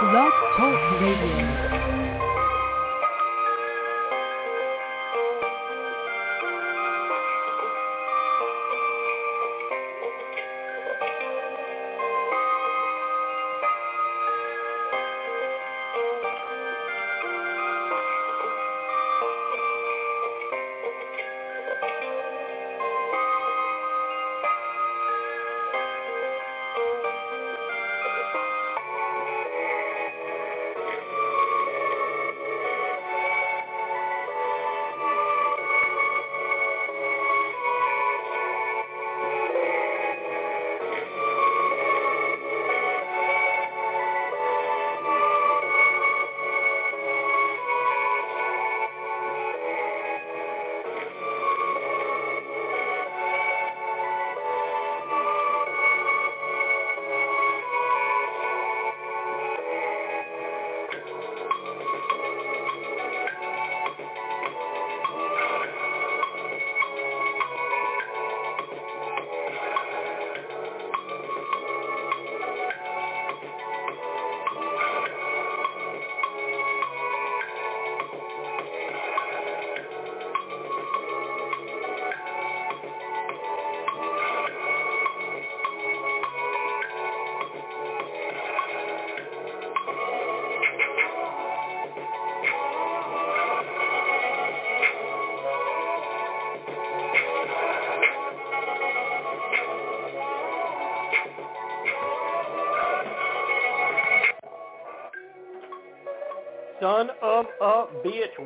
Blog Talk Radio.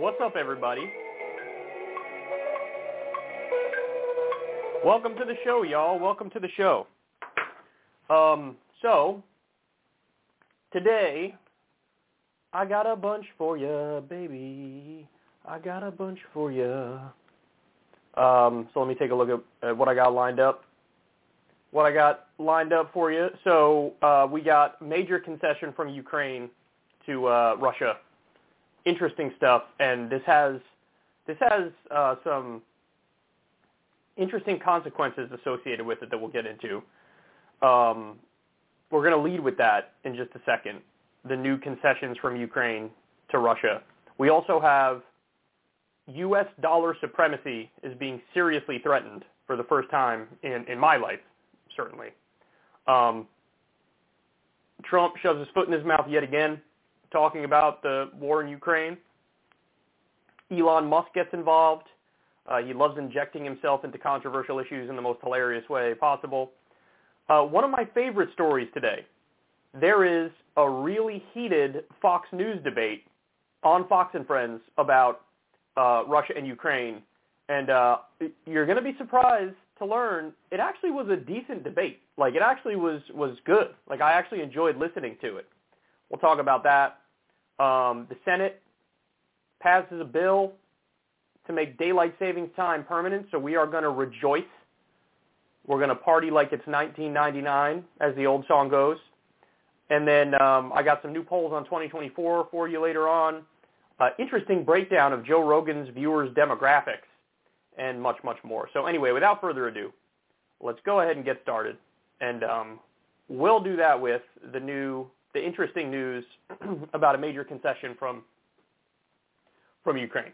What's up, everybody? Welcome to the show, y'all. Welcome to the show. Um, so, today, I got a bunch for you, baby. I got a bunch for you. Um, so let me take a look at, at what I got lined up. What I got lined up for you. So uh, we got major concession from Ukraine to uh, Russia interesting stuff, and this has this has uh, some interesting consequences associated with it that we'll get into. Um, we're going to lead with that in just a second. The new concessions from Ukraine to Russia. We also have U.S. dollar supremacy is being seriously threatened for the first time in, in my life, certainly. Um, Trump shoves his foot in his mouth yet again talking about the war in Ukraine. Elon Musk gets involved. Uh, he loves injecting himself into controversial issues in the most hilarious way possible. Uh, one of my favorite stories today, there is a really heated Fox News debate on Fox and Friends about uh, Russia and Ukraine. And uh, you're going to be surprised to learn it actually was a decent debate. Like it actually was was good. Like I actually enjoyed listening to it. We'll talk about that. Um, the Senate passes a bill to make daylight savings time permanent, so we are going to rejoice. We're going to party like it's 1999, as the old song goes. And then um, I got some new polls on 2024 for you later on. Uh, interesting breakdown of Joe Rogan's viewers' demographics and much, much more. So anyway, without further ado, let's go ahead and get started. And um, we'll do that with the new the interesting news about a major concession from from Ukraine.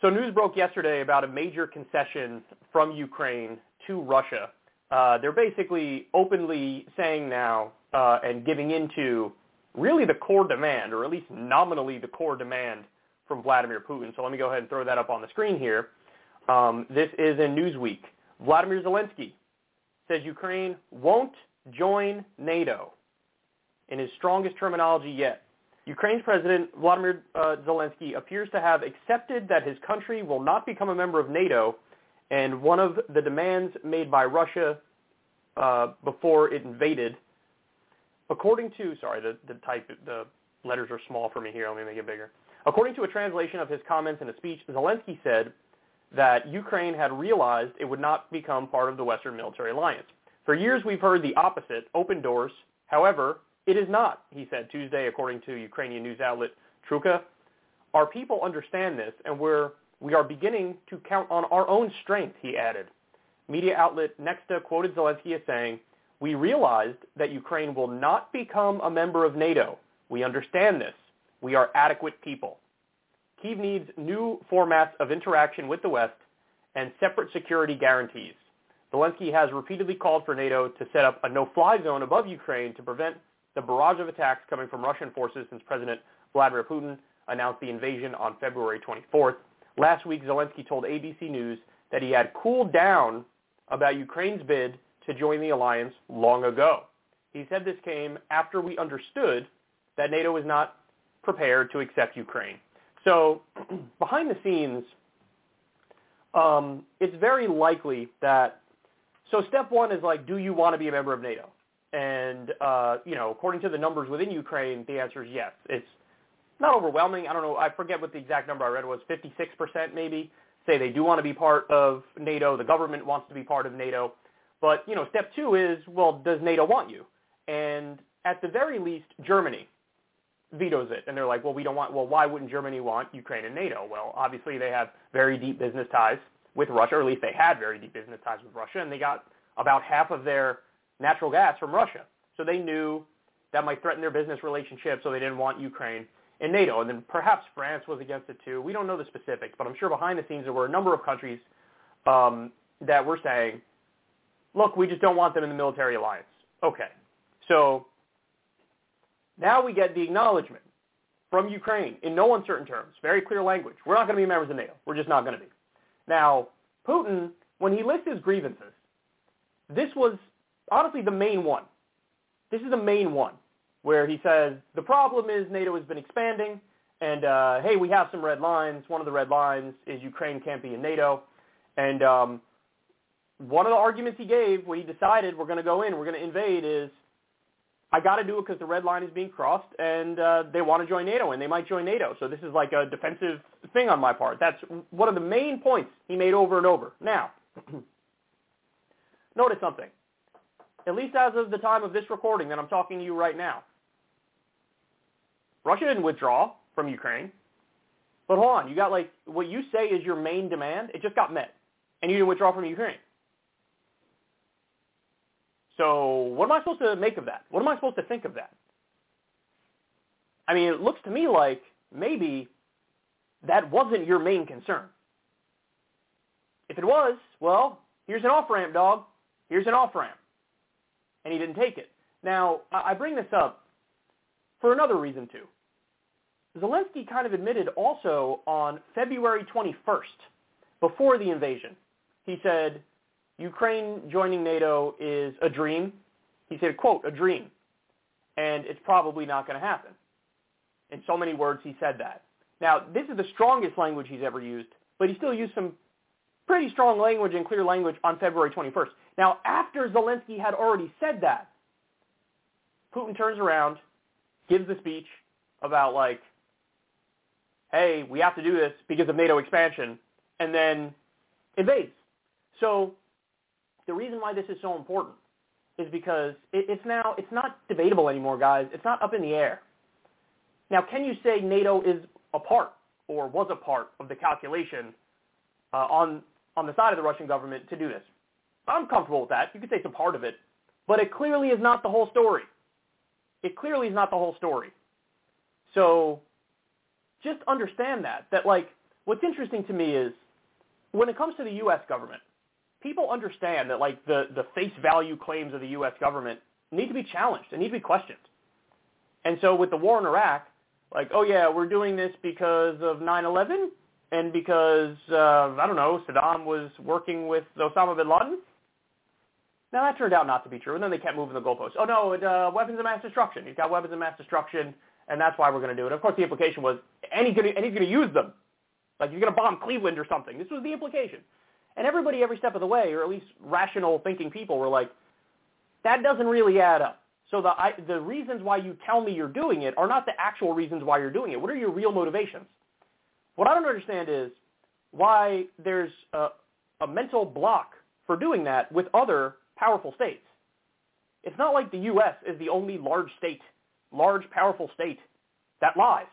So news broke yesterday about a major concession from Ukraine to Russia. Uh, they're basically openly saying now uh, and giving into really the core demand, or at least nominally the core demand from Vladimir Putin. So let me go ahead and throw that up on the screen here. Um, this is in Newsweek. Vladimir Zelensky says Ukraine won't join NATO in his strongest terminology yet. Ukraine's President Vladimir uh, Zelensky appears to have accepted that his country will not become a member of NATO, and one of the demands made by Russia uh, before it invaded, according to sorry, the, the type the letters are small for me here. Let me make it bigger. According to a translation of his comments in a speech, Zelensky said that Ukraine had realized it would not become part of the Western military alliance. For years we've heard the opposite, open doors. However, it is not, he said Tuesday, according to Ukrainian news outlet Trukha. Our people understand this, and we're, we are beginning to count on our own strength, he added. Media outlet Nexta quoted Zelensky as saying, We realized that Ukraine will not become a member of NATO. We understand this. We are adequate people. Kyiv needs new formats of interaction with the West and separate security guarantees. Zelensky has repeatedly called for NATO to set up a no-fly zone above Ukraine to prevent the barrage of attacks coming from Russian forces since President Vladimir Putin announced the invasion on February 24th. Last week, Zelensky told ABC News that he had cooled down about Ukraine's bid to join the alliance long ago. He said this came after we understood that NATO was not prepared to accept Ukraine. So behind the scenes, um, it's very likely that, so step one is like, do you want to be a member of NATO? And, uh, you know, according to the numbers within Ukraine, the answer is yes. It's not overwhelming. I don't know. I forget what the exact number I read was, 56% maybe say they do want to be part of NATO. The government wants to be part of NATO. But, you know, step two is, well, does NATO want you? And at the very least, Germany vetoes it. And they're like, well, we don't want, well, why wouldn't Germany want Ukraine and NATO? Well, obviously they have very deep business ties with Russia, or at least they had very deep business ties with Russia, and they got about half of their natural gas from Russia. So they knew that might threaten their business relationship, so they didn't want Ukraine in NATO. And then perhaps France was against it too. We don't know the specifics, but I'm sure behind the scenes there were a number of countries um, that were saying, look, we just don't want them in the military alliance. Okay. So now we get the acknowledgement from Ukraine in no uncertain terms, very clear language. We're not going to be members of NATO. We're just not going to be. Now, Putin, when he lists his grievances, this was honestly the main one. This is the main one where he says the problem is NATO has been expanding, and uh, hey, we have some red lines. One of the red lines is Ukraine can't be in NATO, and um, one of the arguments he gave when he decided we're going to go in, we're going to invade, is I got to do it because the red line is being crossed, and uh, they want to join NATO, and they might join NATO. So this is like a defensive thing on my part. That's one of the main points he made over and over. Now, notice something. At least as of the time of this recording that I'm talking to you right now, Russia didn't withdraw from Ukraine. But hold on, you got like what you say is your main demand, it just got met. And you didn't withdraw from Ukraine. So what am I supposed to make of that? What am I supposed to think of that? I mean, it looks to me like maybe that wasn't your main concern. If it was, well, here's an off-ramp, dog. Here's an off-ramp. And he didn't take it. Now, I bring this up for another reason, too. Zelensky kind of admitted also on February 21st, before the invasion, he said, Ukraine joining NATO is a dream. He said, quote, a dream. And it's probably not going to happen. In so many words, he said that. Now, this is the strongest language he's ever used, but he still used some pretty strong language and clear language on February 21st. Now, after Zelensky had already said that, Putin turns around, gives the speech about like, hey, we have to do this because of NATO expansion, and then invades. So the reason why this is so important is because it, it's now, it's not debatable anymore, guys. It's not up in the air. Now, can you say NATO is a part or was a part of the calculation uh, on, on the side of the Russian government to do this? I'm comfortable with that. You could say it's a part of it. But it clearly is not the whole story. It clearly is not the whole story. So just understand that. That like what's interesting to me is when it comes to the U.S. government, people understand that like the the face value claims of the U.S. government need to be challenged and need to be questioned. And so with the war in Iraq, like oh yeah, we're doing this because of 9/11 and because uh, I don't know Saddam was working with Osama bin Laden. Now that turned out not to be true, and then they kept moving the goalposts. Oh no, it, uh, weapons of mass destruction. He's got weapons of mass destruction and that's why we're going to do it. Of course, the implication was, and he's going to, and he's going to use them. Like he's going to bomb Cleveland or something. This was the implication. And everybody every step of the way, or at least rational thinking people were like, that doesn't really add up. So the, I, the reasons why you tell me you're doing it are not the actual reasons why you're doing it. What are your real motivations? What I don't understand is why there's a, a mental block for doing that with other powerful states. It's not like the U.S. is the only large state large, powerful state that lies.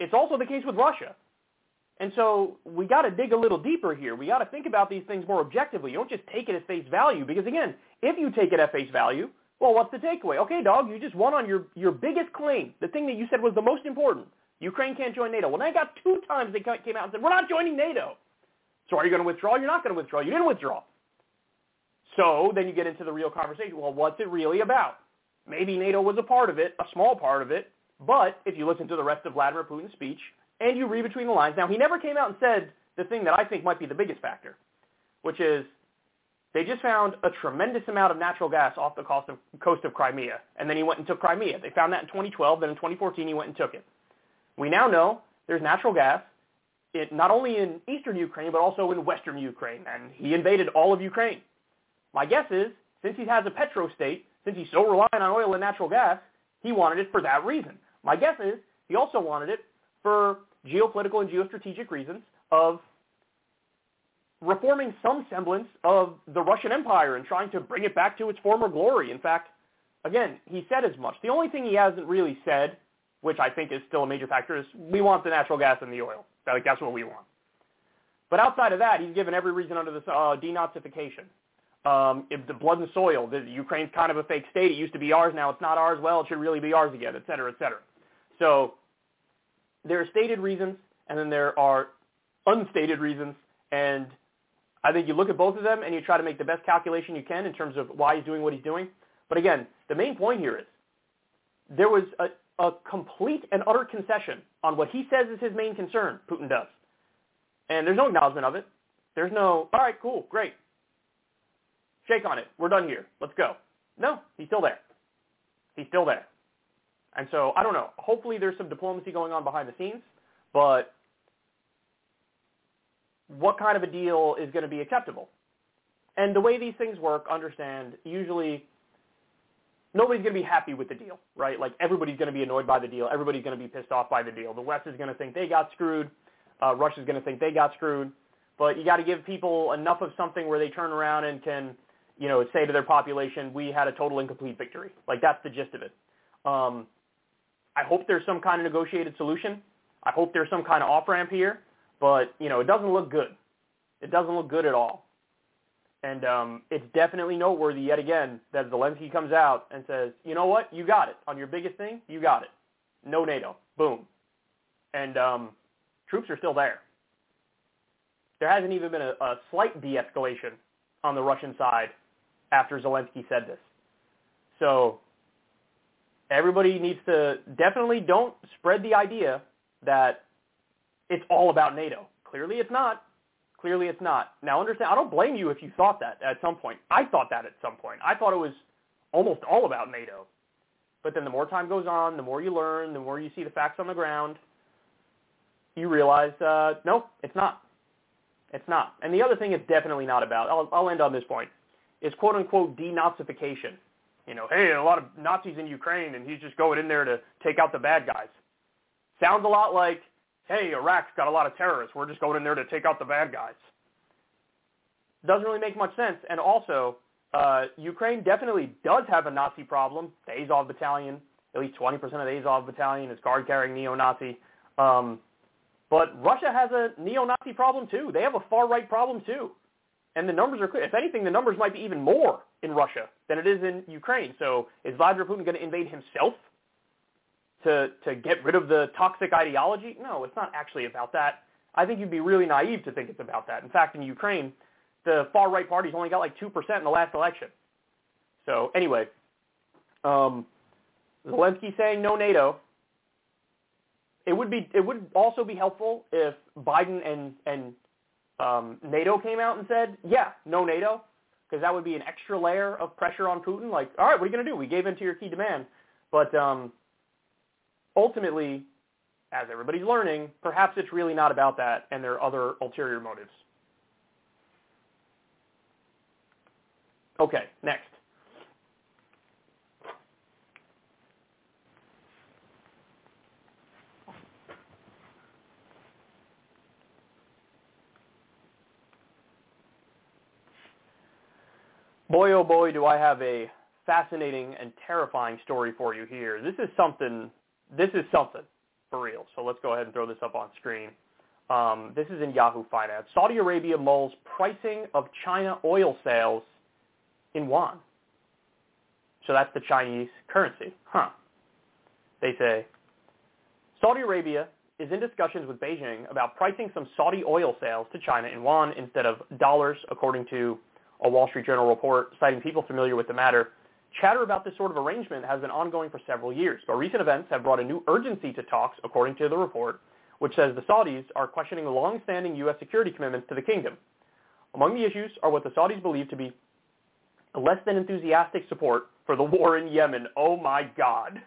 It's also the case with Russia. And so we got to dig a little deeper here. We got to think about these things more objectively. You don't just take it at face value because again, if you take it at face value, well, what's the takeaway? Okay, dog, you just won on your, your biggest claim, the thing that you said was the most important. Ukraine can't join NATO. Well, they got two times they came out and said, we're not joining NATO. So are you going to withdraw? You're not going to withdraw. You didn't withdraw. So then you get into the real conversation. Well, what's it really about? Maybe NATO was a part of it, a small part of it, but if you listen to the rest of Vladimir Putin's speech and you read between the lines, now he never came out and said the thing that I think might be the biggest factor, which is they just found a tremendous amount of natural gas off the coast of, coast of Crimea, and then he went and took Crimea. They found that in 2012, then in 2014 he went and took it. We now know there's natural gas it, not only in eastern Ukraine, but also in western Ukraine, and he invaded all of Ukraine. My guess is, since he has a petrostate, since he's so reliant on oil and natural gas, he wanted it for that reason. My guess is he also wanted it for geopolitical and geostrategic reasons of reforming some semblance of the Russian Empire and trying to bring it back to its former glory. In fact, again, he said as much. The only thing he hasn't really said, which I think is still a major factor, is we want the natural gas and the oil. Like that's what we want. But outside of that, he's given every reason under this uh, denazification. Um, if the blood and soil, the, Ukraine's kind of a fake state. It used to be ours. Now it's not ours. Well, it should really be ours again, et cetera, et cetera. So there are stated reasons, and then there are unstated reasons. And I think you look at both of them and you try to make the best calculation you can in terms of why he's doing what he's doing. But again, the main point here is there was a, a complete and utter concession on what he says is his main concern, Putin does. And there's no acknowledgement of it. There's no, all right, cool, great. Shake on it. We're done here. Let's go. No, he's still there. He's still there. And so I don't know. Hopefully there's some diplomacy going on behind the scenes, but what kind of a deal is going to be acceptable? And the way these things work, understand, usually nobody's going to be happy with the deal, right? Like everybody's going to be annoyed by the deal. Everybody's going to be pissed off by the deal. The West is going to think they got screwed. Uh, Russia's going to think they got screwed. But you got to give people enough of something where they turn around and can, you know, say to their population, we had a total incomplete victory. Like that's the gist of it. Um, I hope there's some kind of negotiated solution. I hope there's some kind of off-ramp here. But, you know, it doesn't look good. It doesn't look good at all. And um, it's definitely noteworthy yet again that Zelensky comes out and says, you know what, you got it. On your biggest thing, you got it. No NATO. Boom. And um, troops are still there. There hasn't even been a, a slight de-escalation on the Russian side after Zelensky said this. So everybody needs to definitely don't spread the idea that it's all about NATO. Clearly it's not. Clearly it's not. Now understand, I don't blame you if you thought that at some point. I thought that at some point. I thought it was almost all about NATO. But then the more time goes on, the more you learn, the more you see the facts on the ground, you realize, uh, no, it's not. It's not. And the other thing it's definitely not about, I'll, I'll end on this point, is quote-unquote denazification. You know, hey, a lot of Nazis in Ukraine, and he's just going in there to take out the bad guys. Sounds a lot like hey, Iraq's got a lot of terrorists. We're just going in there to take out the bad guys. Doesn't really make much sense. And also, uh, Ukraine definitely does have a Nazi problem. The Azov battalion, at least 20% of the Azov battalion is card-carrying neo-Nazi. Um, but Russia has a neo-Nazi problem too. They have a far-right problem too. And the numbers are clear. If anything, the numbers might be even more in Russia than it is in Ukraine. So is Vladimir Putin going to invade himself to, to get rid of the toxic ideology? No, it's not actually about that. I think you'd be really naive to think it's about that. In fact, in Ukraine, the far-right parties only got like 2% in the last election. So anyway, um, Zelensky saying no NATO. It would be it would also be helpful if Biden and and um, NATO came out and said, yeah, no NATO, because that would be an extra layer of pressure on Putin. Like, all right, what are you going to do? We gave in to your key demand, but um, ultimately, as everybody's learning, perhaps it's really not about that and there are other ulterior motives. Okay, next. Boy, oh boy, do I have a fascinating and terrifying story for you here. This is something this is something for real. So let's go ahead and throw this up on screen. Um, this is in Yahoo Finance. Saudi Arabia mulls pricing of China oil sales in yuan. So that's the Chinese currency. Huh. They say Saudi Arabia is in discussions with Beijing about pricing some Saudi oil sales to China in yuan instead of dollars, according to a Wall Street Journal report citing people familiar with the matter. Chatter about this sort of arrangement has been ongoing for several years, but recent events have brought a new urgency to talks, according to the report, which says the Saudis are questioning long-standing U.S. security commitments to the kingdom. Among the issues are what the Saudis believe to be less than enthusiastic support for the war in Yemen. Oh my God.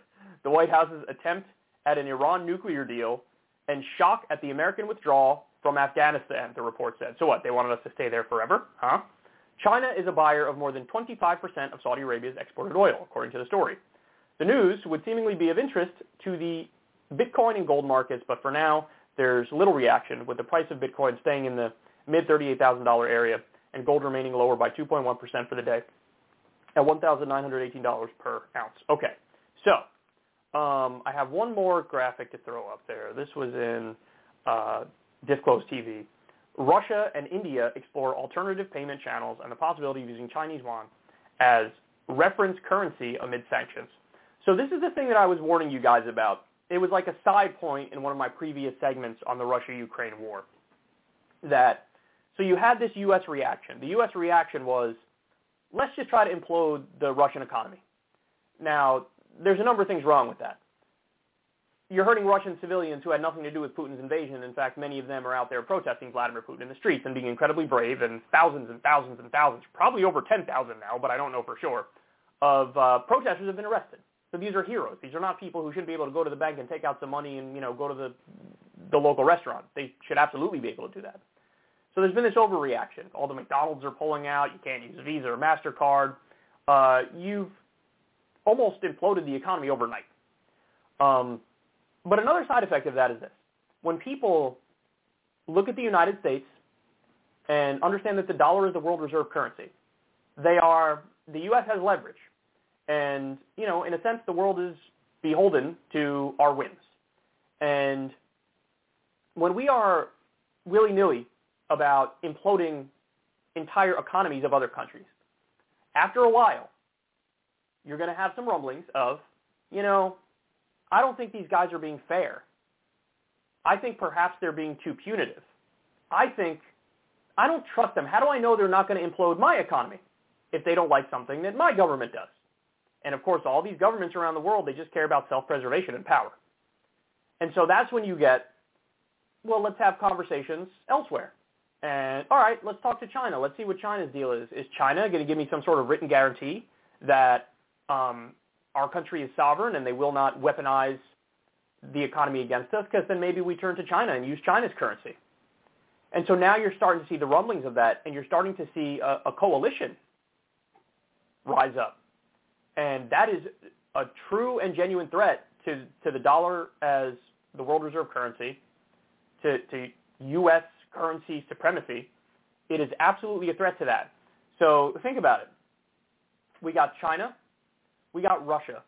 The White House's attempt at an Iran nuclear deal and shock at the American withdrawal from Afghanistan, the report said. So what, they wanted us to stay there forever? Huh? China is a buyer of more than 25% of Saudi Arabia's exported oil, according to the story. The news would seemingly be of interest to the Bitcoin and gold markets, but for now, there's little reaction, with the price of Bitcoin staying in the mid-$38,000 area and gold remaining lower by 2.1% for the day at $1,918 per ounce. Okay, so um, I have one more graphic to throw up there. This was in uh, Disclose TV. Russia and India explore alternative payment channels and the possibility of using Chinese yuan as reference currency amid sanctions. So this is the thing that I was warning you guys about. It was like a side point in one of my previous segments on the Russia-Ukraine war. That so you had this U.S. reaction. The U.S. reaction was, let's just try to implode the Russian economy. Now, there's a number of things wrong with that you're hurting Russian civilians who had nothing to do with Putin's invasion. In fact, many of them are out there protesting Vladimir Putin in the streets and being incredibly brave, and thousands and thousands and thousands, probably over 10,000 now, but I don't know for sure, of uh, protesters have been arrested. So these are heroes. These are not people who shouldn't be able to go to the bank and take out some money and, you know, go to the, the local restaurant. They should absolutely be able to do that. So there's been this overreaction. All the McDonald's are pulling out. You can't use Visa or MasterCard. Uh, you've almost imploded the economy overnight. Um, but another side effect of that is this. When people look at the United States and understand that the dollar is the world reserve currency, they are, the U.S. has leverage. And, you know, in a sense, the world is beholden to our whims. And when we are willy-nilly about imploding entire economies of other countries, after a while, you're going to have some rumblings of, you know, I don't think these guys are being fair. I think perhaps they're being too punitive. I think I don't trust them. How do I know they're not going to implode my economy if they don't like something that my government does? And of course, all these governments around the world, they just care about self-preservation and power. And so that's when you get, well, let's have conversations elsewhere. And all right, let's talk to China. Let's see what China's deal is. Is China going to give me some sort of written guarantee that um, our country is sovereign and they will not weaponize the economy against us because then maybe we turn to China and use China's currency. And so now you're starting to see the rumblings of that and you're starting to see a, a coalition rise up. And that is a true and genuine threat to, to the dollar as the world reserve currency, to, to U.S. currency supremacy. It is absolutely a threat to that. So think about it. We got China, we got Russia.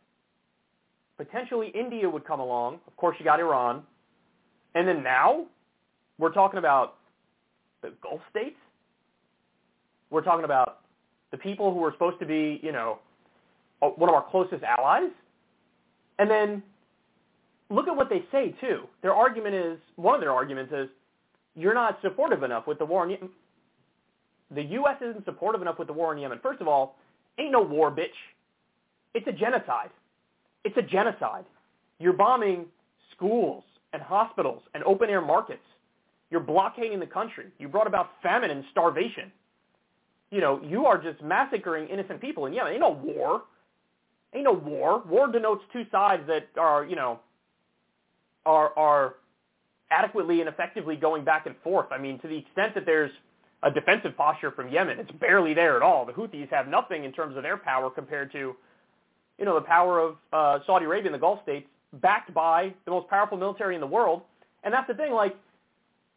Potentially India would come along. Of course, you got Iran. And then now we're talking about the Gulf states. We're talking about the people who are supposed to be, you know, one of our closest allies. And then look at what they say, too. Their argument is, one of their arguments is, you're not supportive enough with the war in Yemen. The U.S. isn't supportive enough with the war in Yemen. First of all, ain't no war, bitch. It's a genocide. It's a genocide. You're bombing schools and hospitals and open-air markets. You're blockading the country. You brought about famine and starvation. You know, you are just massacring innocent people in Yemen. Ain't no war. Ain't no war. War denotes two sides that are, you know, are are adequately and effectively going back and forth. I mean, to the extent that there's a defensive posture from Yemen, it's barely there at all. The Houthis have nothing in terms of their power compared to you know, the power of uh, Saudi Arabia and the Gulf states, backed by the most powerful military in the world. And that's the thing, like,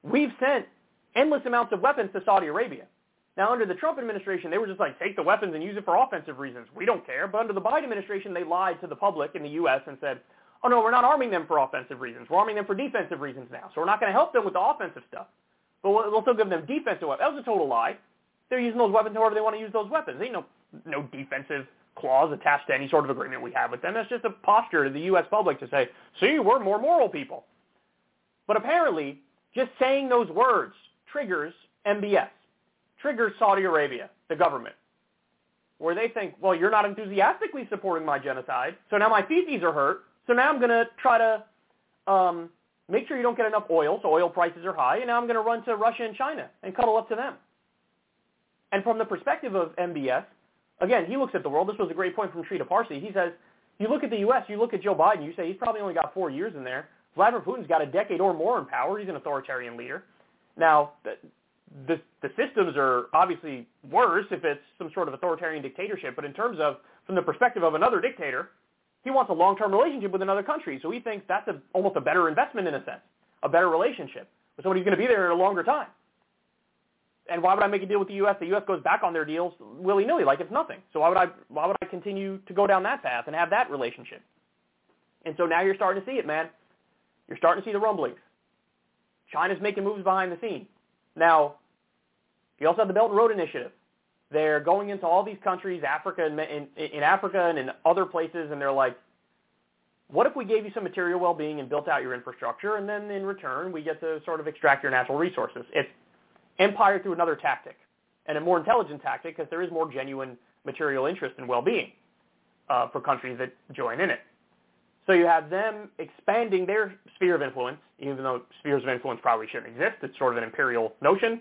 we've sent endless amounts of weapons to Saudi Arabia. Now, under the Trump administration, they were just like, take the weapons and use it for offensive reasons. We don't care. But under the Biden administration, they lied to the public in the U.S. and said, oh no, we're not arming them for offensive reasons. We're arming them for defensive reasons now. So we're not going to help them with the offensive stuff, but we'll, we'll still give them defensive weapons. That was a total lie. They're using those weapons however they want to use those weapons. There ain't no no defensive clause attached to any sort of agreement we have with them. That's just a posture to the U.S. public to say, see, we're more moral people. But apparently, just saying those words triggers MBS, triggers Saudi Arabia, the government, where they think, well, you're not enthusiastically supporting my genocide, so now my feces are hurt, so now I'm going to try to um, make sure you don't get enough oil, so oil prices are high, and now I'm going to run to Russia and China and cuddle up to them. And from the perspective of MBS, again, he looks at the world. This was a great point from Trita Parsi. He says, you look at the U.S., you look at Joe Biden, you say he's probably only got four years in there. Vladimir Putin's got a decade or more in power. He's an authoritarian leader. Now, the, the, the systems are obviously worse if it's some sort of authoritarian dictatorship, but in terms of, from the perspective of another dictator, he wants a long-term relationship with another country. So he thinks that's a, almost a better investment in a sense, a better relationship with somebody who's going to be there in a longer time. And why would I make a deal with the U.S.? The U.S. goes back on their deals willy-nilly like it's nothing. So why would I why would I continue to go down that path and have that relationship? And so now you're starting to see it, man. You're starting to see the rumblings. China's making moves behind the scenes. Now, you also have the Belt and Road Initiative. They're going into all these countries, Africa and in, in Africa and in other places, and they're like, what if we gave you some material well-being and built out your infrastructure, and then in return we get to sort of extract your natural resources? It's empire through another tactic, and a more intelligent tactic because there is more genuine material interest and well-being uh, for countries that join in it. So you have them expanding their sphere of influence, even though spheres of influence probably shouldn't exist. It's sort of an imperial notion.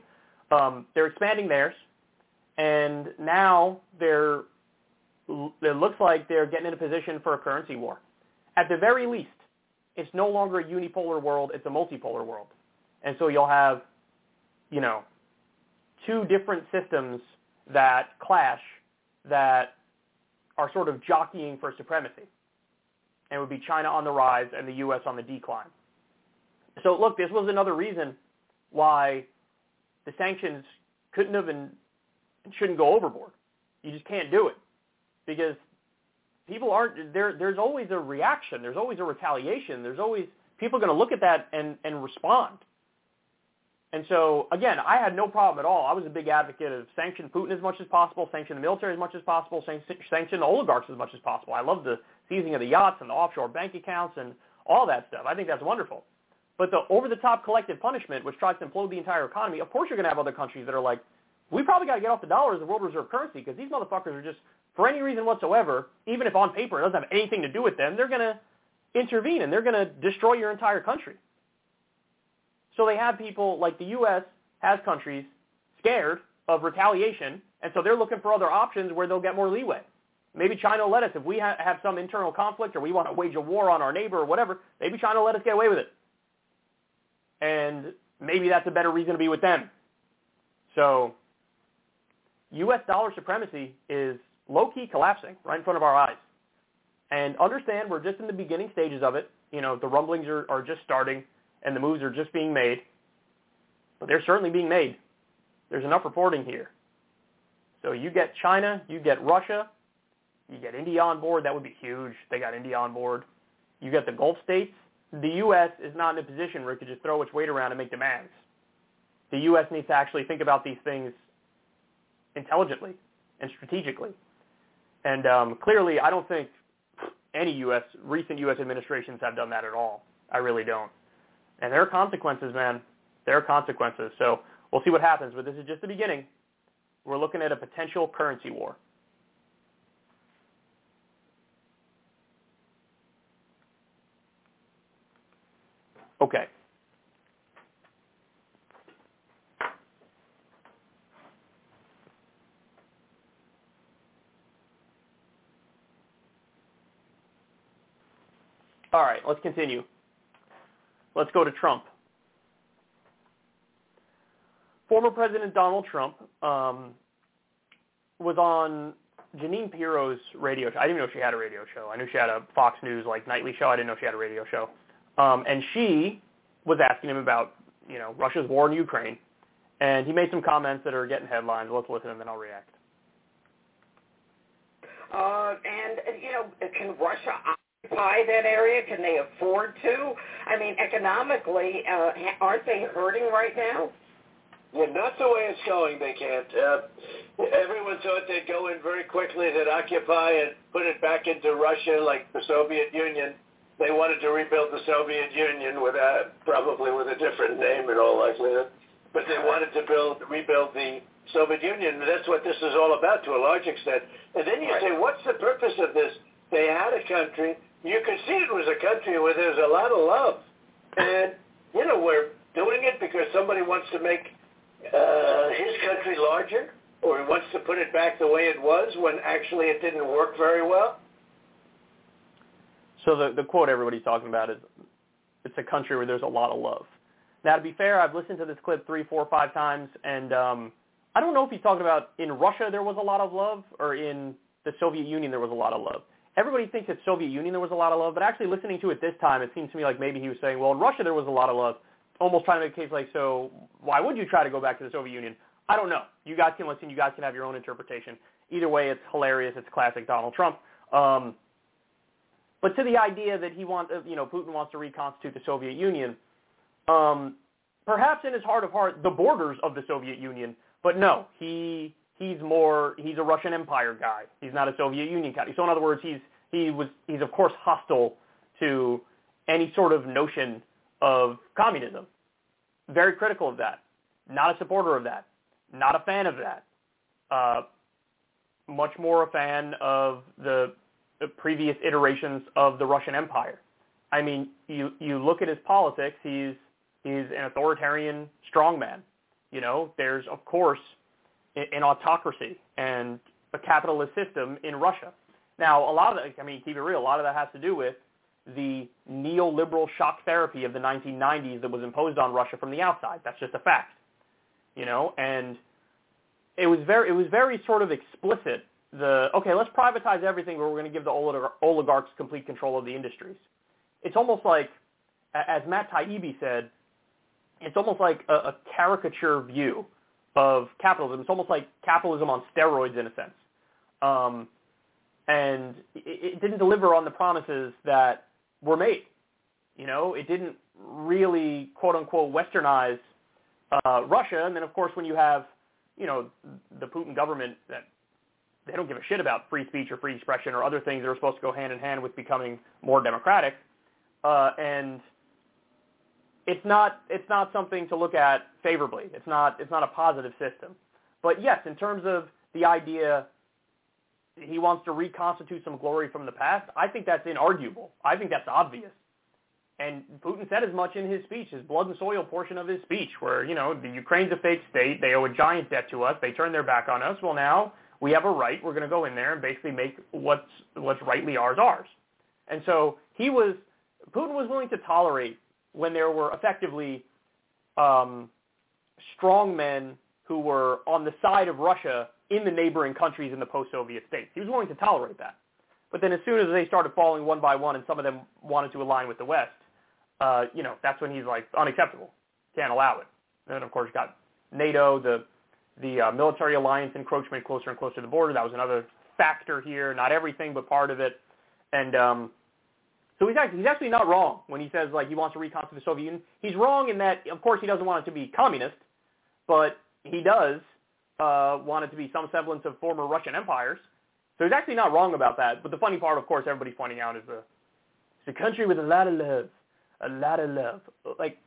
Um, they're expanding theirs, and now they're it looks like they're getting in a position for a currency war. At the very least, it's no longer a unipolar world; it's a multipolar world, and so you'll have, you know, two different systems that clash that are sort of jockeying for supremacy. And it would be China on the rise and the U.S. on the decline. So look, this was another reason why the sanctions couldn't have and shouldn't go overboard. You just can't do it because people aren't there. There's always a reaction. There's always a retaliation. There's always people going to look at that and and respond. And so, again, I had no problem at all. I was a big advocate of sanction Putin as much as possible, sanction the military as much as possible, sanction the oligarchs as much as possible. I love the seizing of the yachts and the offshore bank accounts and all that stuff. I think that's wonderful. But the over-the-top collective punishment, which tries to implode the entire economy, of course you're going to have other countries that are like, we probably got to get off the dollar as the world reserve currency because these motherfuckers are just, for any reason whatsoever, even if on paper it doesn't have anything to do with them, they're going to intervene and they're going to destroy your entire country. So they have people like the U.S. has countries scared of retaliation, and so they're looking for other options where they'll get more leeway. Maybe China will let us if we ha- have some internal conflict or we want to wage a war on our neighbor or whatever. Maybe China will let us get away with it, and maybe that's a better reason to be with them. So, U.S. dollar supremacy is low-key collapsing right in front of our eyes. And understand we're just in the beginning stages of it. You know, the rumblings are, are just starting and the moves are just being made. But they're certainly being made. There's enough reporting here. So you get China, you get Russia, you get India on board. That would be huge. They got India on board. You get the Gulf states. The U.S. is not in a position where it could just throw its weight around and make demands. The U.S. needs to actually think about these things intelligently and strategically. And um, clearly, I don't think any U.S. recent U.S. administrations have done that at all. I really don't. And there are consequences, man. There are consequences. So we'll see what happens, but this is just the beginning. We're looking at a potential currency war. Okay. All right, let's continue. Let's go to Trump. Former President Donald Trump um, was on Jeanine Pirro's radio show. I didn't know she had a radio show. I knew she had a Fox News like nightly show. I didn't know she had a radio show. Um, and she was asking him about, you know, Russia's war in Ukraine. And he made some comments that are getting headlines. Let's listen and then I'll react. Uh, and, you know, can Russia occupy that area? Can they afford to? I mean, economically, uh, aren't they hurting right now? Yeah, not the way it's going. They can't. Uh, everyone thought they'd go in very quickly, they'd occupy and put it back into Russia like the Soviet Union. They wanted to rebuild the Soviet Union with a, probably with a different name in all likelihood, but they wanted to build rebuild the Soviet Union. And that's what this is all about to a large extent. And then you right. say, what's the purpose of this? They had a country. You could see it was a country where there's a lot of love, and you know we're doing it because somebody wants to make uh, his country larger, or he wants to put it back the way it was when actually it didn't work very well? So the the quote everybody's talking about is, "It's a country where there's a lot of love." Now, to be fair, I've listened to this clip three, four, five times, and um, I don't know if he's talking about in Russia there was a lot of love, or in the Soviet Union there was a lot of love. Everybody thinks that Soviet Union there was a lot of love, but actually listening to it this time, it seems to me like maybe he was saying, well, in Russia there was a lot of love, almost trying to make a case like, so why would you try to go back to the Soviet Union? I don't know. You guys can listen. You guys can have your own interpretation. Either way, it's hilarious. It's classic Donald Trump. Um, but to the idea that he wants, you know, Putin wants to reconstitute the Soviet Union, um, perhaps in his heart of heart, the borders of the Soviet Union. But no, he he's more he's a Russian Empire guy. He's not a Soviet Union guy. So in other words, he's he was he's of course hostile to any sort of notion of communism. Very critical of that. Not a supporter of that. Not a fan of that. Uh, much more a fan of the, the previous iterations of the Russian Empire. I mean, you you look at his politics. He's he's an authoritarian strongman. You know, there's of course an autocracy and a capitalist system in Russia. Now, a lot of that, I mean, keep it real, a lot of that has to do with the neoliberal shock therapy of the 1990s that was imposed on Russia from the outside. That's just a fact, you know. And it was very, it was very sort of explicit. The okay, let's privatize everything, but we're going to give the oligarchs complete control of the industries. It's almost like, as Matt Taibbi said, it's almost like a, a caricature view of capitalism. It's almost like capitalism on steroids in a sense. Um, and it, it didn't deliver on the promises that were made. You know, it didn't really quote unquote westernize uh, Russia. And then of course when you have, you know, the Putin government that they don't give a shit about free speech or free expression or other things that are supposed to go hand in hand with becoming more democratic. Uh, and it's not it's not something to look at favorably. It's not it's not a positive system. But yes, in terms of the idea he wants to reconstitute some glory from the past, I think that's inarguable. I think that's obvious. And Putin said as much in his speech, his blood and soil portion of his speech, where, you know, the Ukraine's a fake state, they owe a giant debt to us, they turned their back on us. Well, now we have a right, we're going to go in there and basically make what's what's rightly ours ours. And so he was Putin was willing to tolerate when there were effectively um, strong men who were on the side of Russia in the neighboring countries in the post-Soviet states. He was willing to tolerate that. But then as soon as they started falling one by one and some of them wanted to align with the West, uh, you know, that's when he's like, unacceptable. Can't allow it. And of course, got NATO, the, the uh, military alliance encroachment closer and closer to the border. That was another factor here. Not everything, but part of it. And um, so he's actually, he's actually not wrong when he says, like, he wants to reconstitute the Soviet Union. He's wrong in that, of course, he doesn't want it to be communist, but he does uh, wanted to be some semblance of former Russian empires. So he's actually not wrong about that. But the funny part, of course, everybody's pointing out is the it's a country with a lot of love, a lot of love. Like,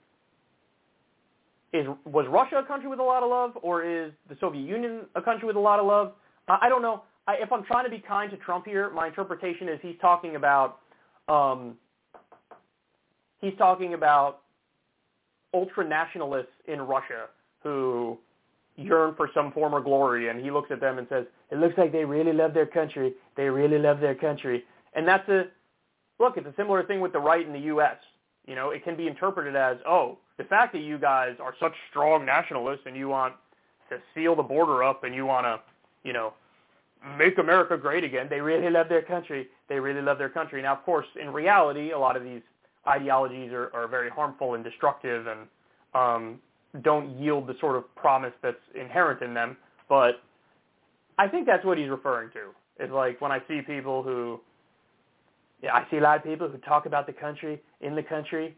is was Russia a country with a lot of love, or is the Soviet Union a country with a lot of love? I, I don't know. I, if I'm trying to be kind to Trump here, my interpretation is he's talking about um, he's talking about ultra nationalists in Russia who yearn for some form of glory and he looks at them and says, it looks like they really love their country. They really love their country. And that's a, look, it's a similar thing with the right in the U.S. You know, it can be interpreted as, oh, the fact that you guys are such strong nationalists and you want to seal the border up and you want to, you know, make America great again. They really love their country. They really love their country. Now, of course, in reality, a lot of these ideologies are, are very harmful and destructive and um, don't yield the sort of promise that's inherent in them. But I think that's what he's referring to. Is like when I see people who Yeah, I see a lot of people who talk about the country in the country.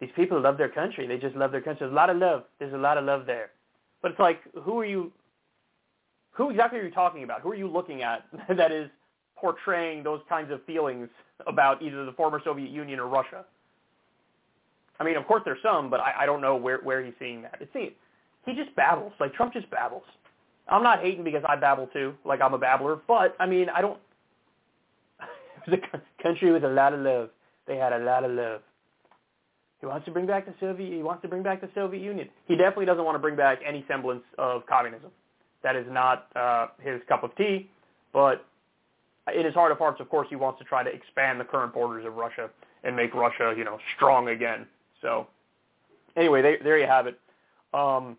These people love their country. They just love their country. There's a lot of love. There's a lot of love there. But it's like, who are you? Who exactly are you talking about? Who are you looking at that is portraying those kinds of feelings about either the former Soviet Union or Russia? I mean, of course there's some, but I, I don't know where where he's seeing that. It seems he just babbles. Like Trump just babbles. I'm not hating because I babble too, like I'm a babbler, but I mean, I don't. it was a country with a lot of love. They had a lot of love. He wants to bring back the Soviet. He wants to bring back the Soviet Union. He definitely doesn't want to bring back any semblance of communism. That is not uh, his cup of tea. But in his heart of hearts, of course, he wants to try to expand the current borders of Russia and make Russia, you know, strong again. So, anyway, they, there you have it. Um,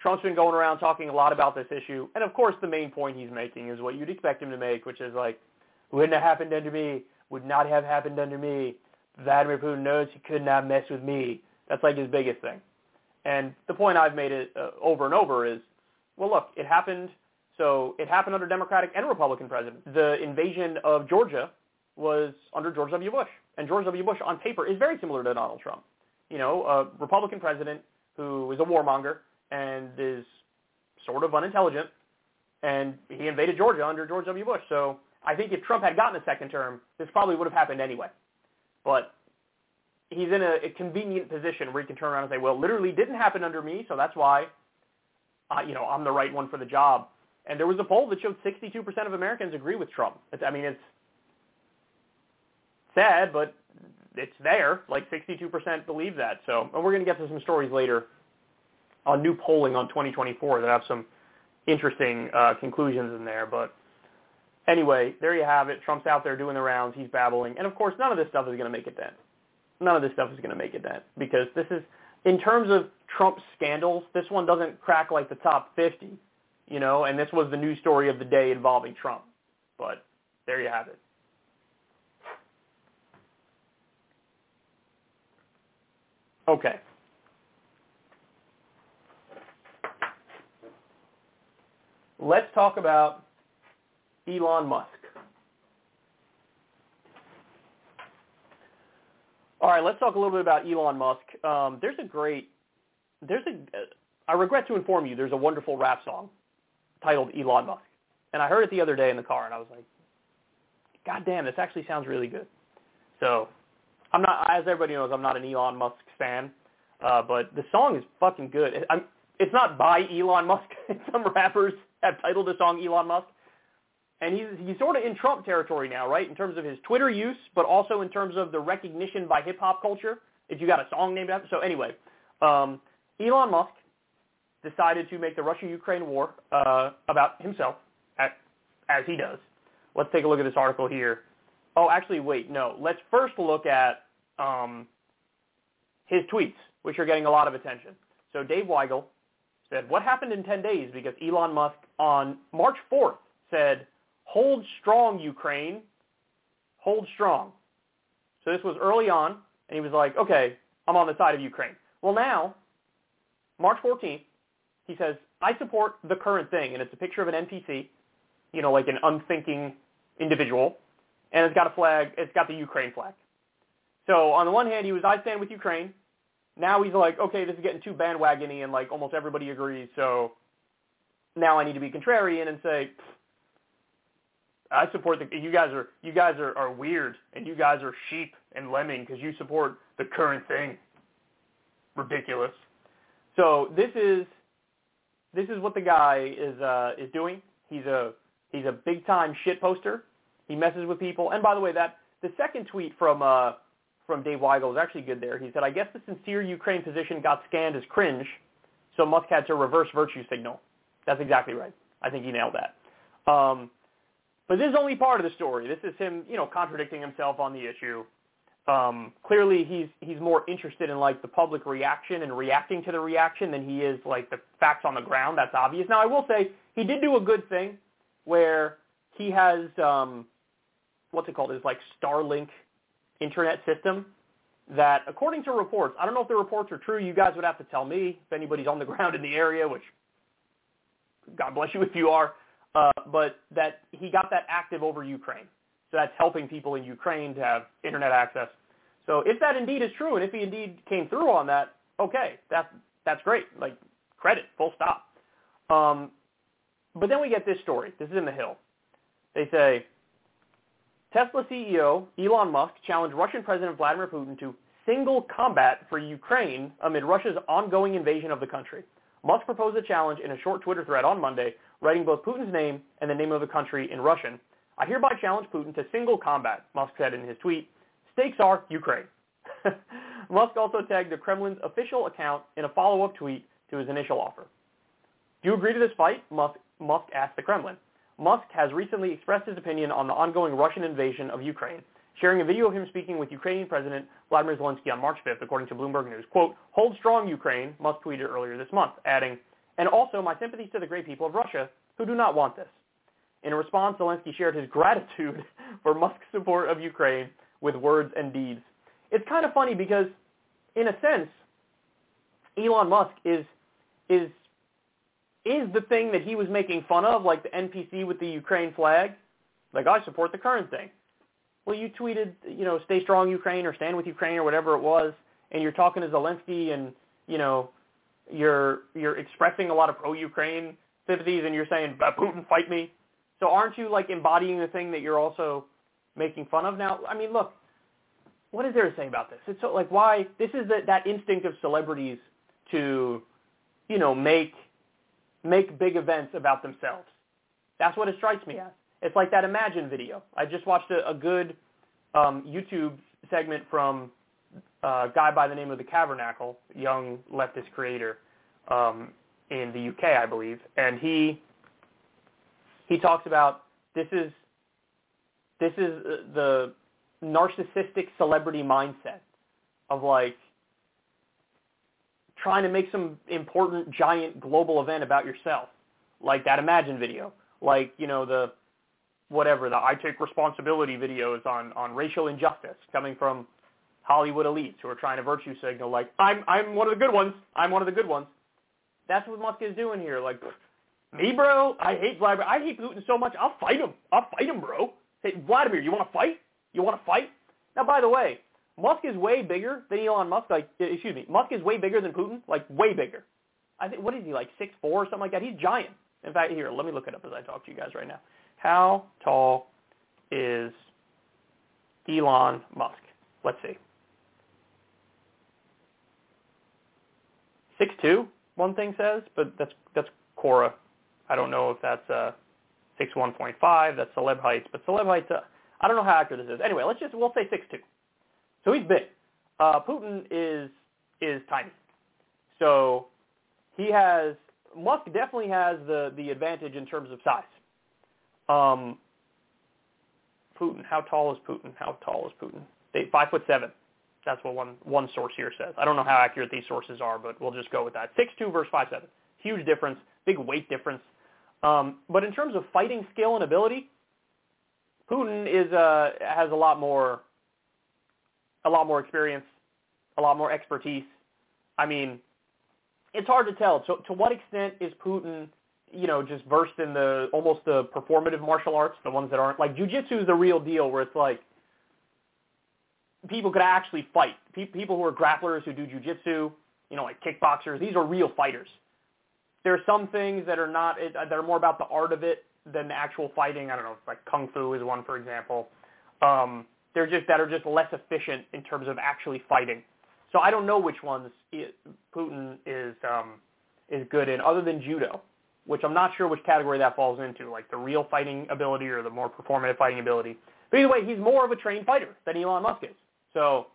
Trump's been going around talking a lot about this issue, and of course, the main point he's making is what you'd expect him to make, which is like, wouldn't have happened under me, would not have happened under me. Vladimir Putin knows he could not mess with me. That's like his biggest thing. And the point I've made it uh, over and over is, well, look, it happened. So it happened under Democratic and Republican presidents. The invasion of Georgia was under George W. Bush, and George W. Bush on paper is very similar to Donald Trump. You know, a Republican president who is a warmonger and is sort of unintelligent, and he invaded Georgia under George W. Bush. So I think if Trump had gotten a second term, this probably would have happened anyway. But he's in a, a convenient position where he can turn around and say, well, literally didn't happen under me, so that's why, uh, you know, I'm the right one for the job. And there was a poll that showed 62% of Americans agree with Trump. It's, I mean, it's sad, but it's there. Like 62% believe that. So, and we're going to get to some stories later on new polling on 2024 that have some interesting uh, conclusions in there. But Anyway, there you have it. Trump's out there doing the rounds. He's babbling. And of course, none of this stuff is going to make a dent. None of this stuff is going to make a dent because this is, in terms of Trump scandals, this one doesn't crack like the top 50, you know, and this was the news story of the day involving Trump. But there you have it. Okay. Let's talk about Elon Musk. All right, let's talk a little bit about Elon Musk. Um, there's a great, there's a, I regret to inform you, there's a wonderful rap song titled Elon Musk. And I heard it the other day in the car, and I was like, God damn, this actually sounds really good. So, I'm not, as everybody knows, I'm not an Elon Musk fan, uh, but the song is fucking good. I'm, it's not by Elon Musk. Some rappers have titled the song Elon Musk and he's he's sort of in Trump territory now, right? In terms of his Twitter use, but also in terms of the recognition by hip hop culture. If you got a song named after, so anyway, um, Elon Musk decided to make the Russia-Ukraine war uh, about himself, at, as he does. Let's take a look at this article here. Oh, actually, wait, no. Let's first look at um, his tweets, which are getting a lot of attention. So Dave Weigel said, what happened in 10 days? Because Elon Musk on March 4th said, hold strong, Ukraine. Hold strong. So this was early on, and he was like, okay, I'm on the side of Ukraine. Well, now, March 14th, he says, I support the current thing, and it's a picture of an NPC, you know, like an unthinking individual, and it's got a flag, it's got the Ukraine flag. So on the one hand, he was, I stand with Ukraine. Now he's like, okay, this is getting too bandwagony, and like almost everybody agrees, so now I need to be contrarian and say, I support the. You guys are you guys are, are weird, and you guys are sheep and lemming because you support the current thing. Ridiculous. So this is this is what the guy is uh, is doing. He's a he's a big time shit poster. He messes with people. And by the way, that the second tweet from uh, from Dave Weigel is actually good. There, he said, "I guess the sincere Ukraine position got scanned as cringe, so Musk had to reverse virtue signal." That's exactly right. I think he nailed that. Um, but this is only part of the story. This is him, you know, contradicting himself on the issue. Um, clearly, he's he's more interested in like the public reaction and reacting to the reaction than he is like the facts on the ground. That's obvious. Now, I will say he did do a good thing where he has um, what's it called? His like Starlink internet system that, according to reports, I don't know if the reports are true. You guys would have to tell me if anybody's on the ground in the area, which God bless you if you are uh, but that he got that active over Ukraine. So that's helping people in Ukraine to have internet access. So if that indeed is true, and if he indeed came through on that, okay, that's that's great. Like credit, full stop. Um, but then we get this story. This is in the Hill. They say Tesla CEO Elon Musk challenged Russian President Vladimir Putin to single combat for Ukraine amid Russia's ongoing invasion of the country. Musk proposed a challenge in a short Twitter thread on Monday, writing both Putin's name and the name of the country in Russian. I hereby challenge Putin to single combat, Musk said in his tweet. Stakes are Ukraine. Musk also tagged the Kremlin's official account in a follow-up tweet to his initial offer. Do you agree to this fight? Musk, Musk asked the Kremlin. Musk has recently expressed his opinion on the ongoing Russian invasion of Ukraine, sharing a video of him speaking with Ukrainian President Vladimir Zelensky on March 5th, according to Bloomberg News. Quote, hold strong, Ukraine, Musk tweeted earlier this month, adding, and also my sympathies to the great people of Russia who do not want this. In response, Zelensky shared his gratitude for Musk's support of Ukraine with words and deeds. It's kind of funny because, in a sense, Elon Musk is is is the thing that he was making fun of, like the NPC with the Ukraine flag. Like, I support the current thing. Well, you tweeted, you know, stay strong Ukraine or stand with Ukraine or whatever it was, and you're talking to Zelensky and, you know, you're you're expressing a lot of pro-Ukraine sympathies and you're saying, Putin, fight me. So aren't you, like, embodying the thing that you're also making fun of? Now, I mean, look, what is there to say about this? It's so, like, why, this is the, that instinct of celebrities to, you know, make make big events about themselves. That's what it strikes me as. It's like that Imagine video. I just watched a, a good um, YouTube segment from a guy by the name of the Cavernacle, young leftist creator um, in the UK, I believe, and he he talks about this is this is uh, the narcissistic celebrity mindset of like trying to make some important giant global event about yourself, like that Imagine video, like you know the whatever the I take responsibility videos on on racial injustice coming from Hollywood elites who are trying to virtue signal like I'm I'm one of the good ones. I'm one of the good ones. That's what Musk is doing here. Like me, bro. I hate Vladimir. I hate Putin so much. I'll fight him. I'll fight him, bro. Hey, Vladimir, you want to fight? You want to fight? Now, by the way, Musk is way bigger than Elon Musk. Like, eh, excuse me, Musk is way bigger than Putin. Like, way bigger. I think what is he like six four or something like that? He's giant. In fact, here, let me look it up as I talk to you guys right now. How tall is Elon Musk? Let's see. Six two. One thing says, but that's that's Quora. I don't know if that's point five. That's celeb heights, but celeb heights. Uh, I don't know how accurate this is. Anyway, let's just we'll say six two. So he's big. Uh, Putin is is tiny. So he has Musk definitely has the the advantage in terms of size. Um, Putin, how tall is Putin? How tall is Putin? They, five foot seven. That's what one one source here says. I don't know how accurate these sources are, but we'll just go with that. Six two versus five seven. Huge difference. Big weight difference. Um, but in terms of fighting skill and ability, Putin is uh, has a lot more a lot more experience, a lot more expertise. I mean, it's hard to tell. So to what extent is Putin, you know, just versed in the almost the performative martial arts, the ones that aren't like jujitsu is the real deal, where it's like people could actually fight. People who are grapplers who do jujitsu, you know, like kickboxers, these are real fighters. There are some things that are not that are more about the art of it than the actual fighting. I don't know, like kung fu is one, for example. Um, they're just that are just less efficient in terms of actually fighting. So I don't know which ones Putin is um, is good in, other than judo, which I'm not sure which category that falls into, like the real fighting ability or the more performative fighting ability. But either way, he's more of a trained fighter than Elon Musk is. So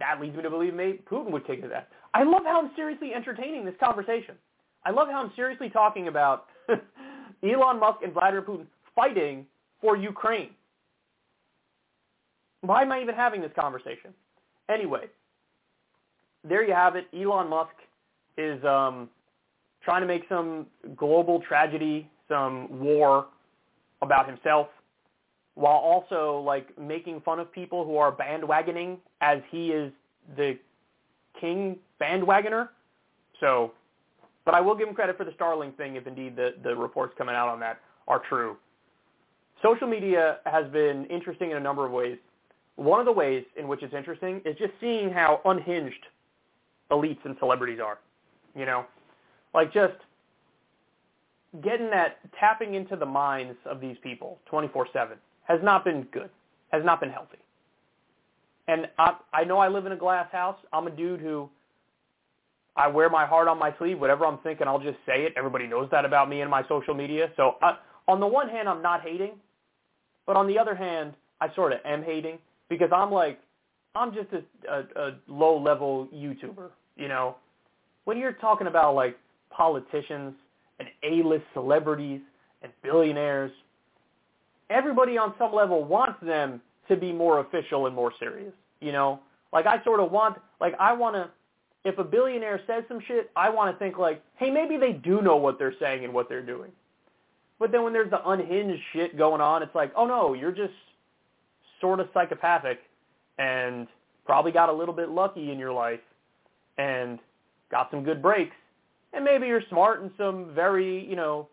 that leads me to believe maybe Putin would take to that. I love how I'm seriously entertaining this conversation. I love how I'm seriously talking about Elon Musk and Vladimir Putin fighting for Ukraine. Why am I even having this conversation? Anyway, there you have it. Elon Musk is um, trying to make some global tragedy, some war about himself, while also like making fun of people who are bandwagoning as he is the king bandwagoner. So, but I will give him credit for the Starlink thing if indeed the, the reports coming out on that are true. social media has been interesting in a number of ways. One of the ways in which it's interesting is just seeing how unhinged elites and celebrities are. You know, like just getting that tapping into the minds of these people 24/7 has not been good, has not been healthy. And I, I know I live in a glass house. I'm a dude who I wear my heart on my sleeve. Whatever I'm thinking, I'll just say it. Everybody knows that about me and my social media. So I, on the one hand, I'm not hating, but on the other hand, I sort of am hating because I'm like, I'm just a, a, a low-level YouTuber. You know, when you're talking about like politicians and A-list celebrities and billionaires, everybody on some level wants them to be more official and more serious. You know, like I sort of want, like I want to, if a billionaire says some shit, I want to think like, hey, maybe they do know what they're saying and what they're doing. But then when there's the unhinged shit going on, it's like, oh no, you're just sort of psychopathic and probably got a little bit lucky in your life and got some good breaks. And maybe you're smart in some very, you know,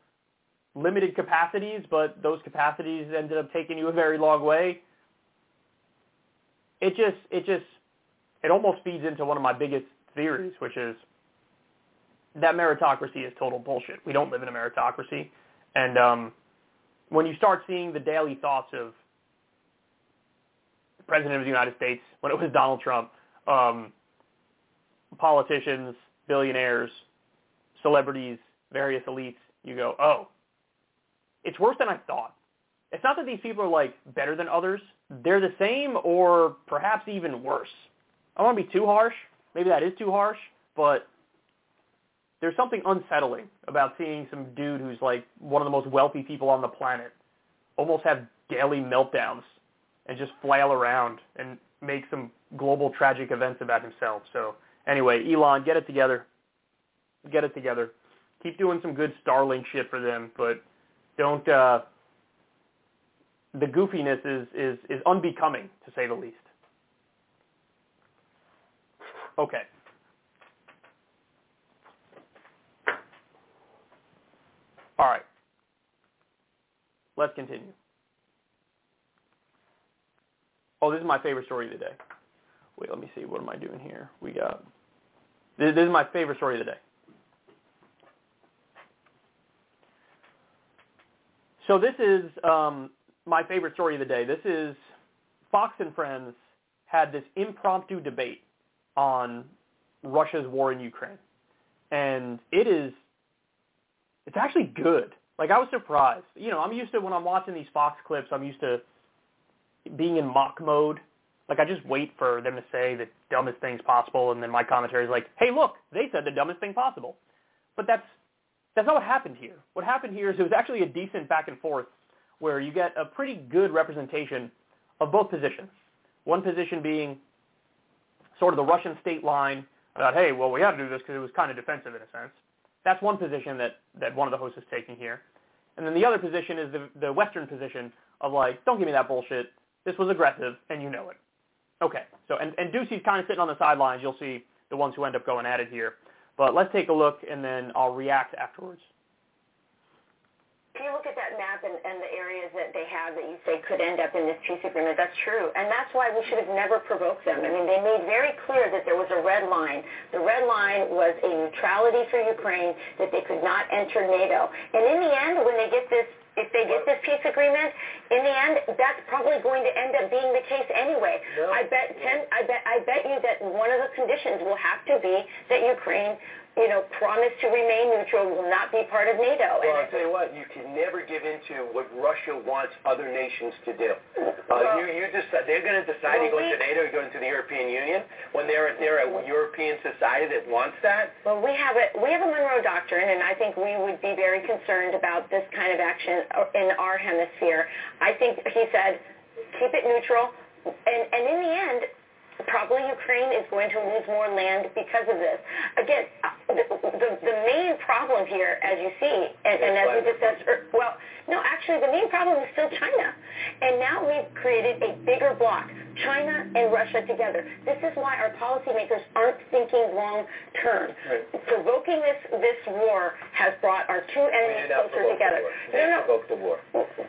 limited capacities, but those capacities ended up taking you a very long way. It just, it just, it almost feeds into one of my biggest theories, which is that meritocracy is total bullshit. We don't live in a meritocracy. And um, when you start seeing the daily thoughts of the President of the United States, when it was Donald Trump, um, politicians, billionaires, celebrities, various elites, you go, oh, it's worse than I thought. It's not that these people are like better than others. They're the same or perhaps even worse. I don't want to be too harsh. Maybe that is too harsh, but there's something unsettling about seeing some dude who's like one of the most wealthy people on the planet almost have daily meltdowns and just flail around and make some global tragic events about himself. So anyway, Elon, get it together. Get it together. Keep doing some good Starlink shit for them, but don't uh the goofiness is is is unbecoming to say the least. Okay. All right. Let's continue. Oh, this is my favorite story of the day. Wait, let me see. What am I doing here? We got. This, this is my favorite story of the day. So this is um, my favorite story of the day. This is Fox and Friends had this impromptu debate on Russia's war in Ukraine, and it is it's actually good. Like I was surprised. You know, I'm used to when I'm watching these Fox clips, I'm used to being in mock mode. Like I just wait for them to say the dumbest things possible, and then my commentary is like, "Hey, look, they said the dumbest thing possible." But that's that's not what happened here. What happened here is it was actually a decent back and forth where you get a pretty good representation of both positions. One position being sort of the Russian state line about, hey, well, we had to do this because it was kind of defensive in a sense. That's one position that, that one of the hosts is taking here. And then the other position is the, the Western position of like, don't give me that bullshit. This was aggressive, and you know it. Okay, so, and, and Doocy's kind of sitting on the sidelines. You'll see the ones who end up going at it here. But let's take a look, and then I'll react afterwards if you look at that map and, and the areas that they have that you say could end up in this peace agreement, that's true. And that's why we should have never provoked them. I mean, they made very clear that there was a red line. The red line was a neutrality for Ukraine, that they could not enter NATO. And in the end, when they get this if they get this peace agreement, in the end, that's probably going to end up being the case anyway. No. I bet ten. I bet. I bet you that one of the conditions will have to be that Ukraine you know, promise to remain neutral, will not be part of NATO. Well, I'll tell you what, you can never give in to what Russia wants other nations to do. Uh, well, you, you decide, they're going to decide well, to go we, into NATO or go into the European Union when they're, they're a European society that wants that. Well, we have a, we have a Monroe Doctrine, and I think we would be very concerned about this kind of action in our hemisphere. I think he said, keep it neutral, and, and in the end, probably Ukraine is going to lose more land because of this. Again, the, the, the main problem here, as you see, and, and as we discussed, well, no, actually the main problem is still China. And now we've created a bigger bloc. China and Russia together. This is why our policymakers aren't thinking long term. Right. Provoking this this war has brought our two enemies closer together. the war. No, They no. provoked the war.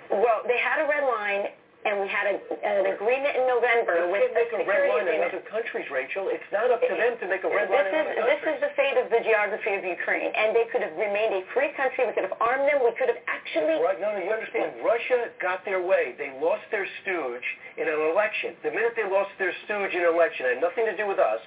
Well, they had a red line, and we had a, an agreement in November They with make a red line in agreement. other countries, Rachel. It's not up to them to make a red line This in is this is the fate of the geography of Ukraine, and they could have remained a free country. We could have armed them. We could have actually. Right, no, no, you understand. Russia got their way. They lost their stooge in an election. The minute they lost their stooge in an election, it had nothing to do with us.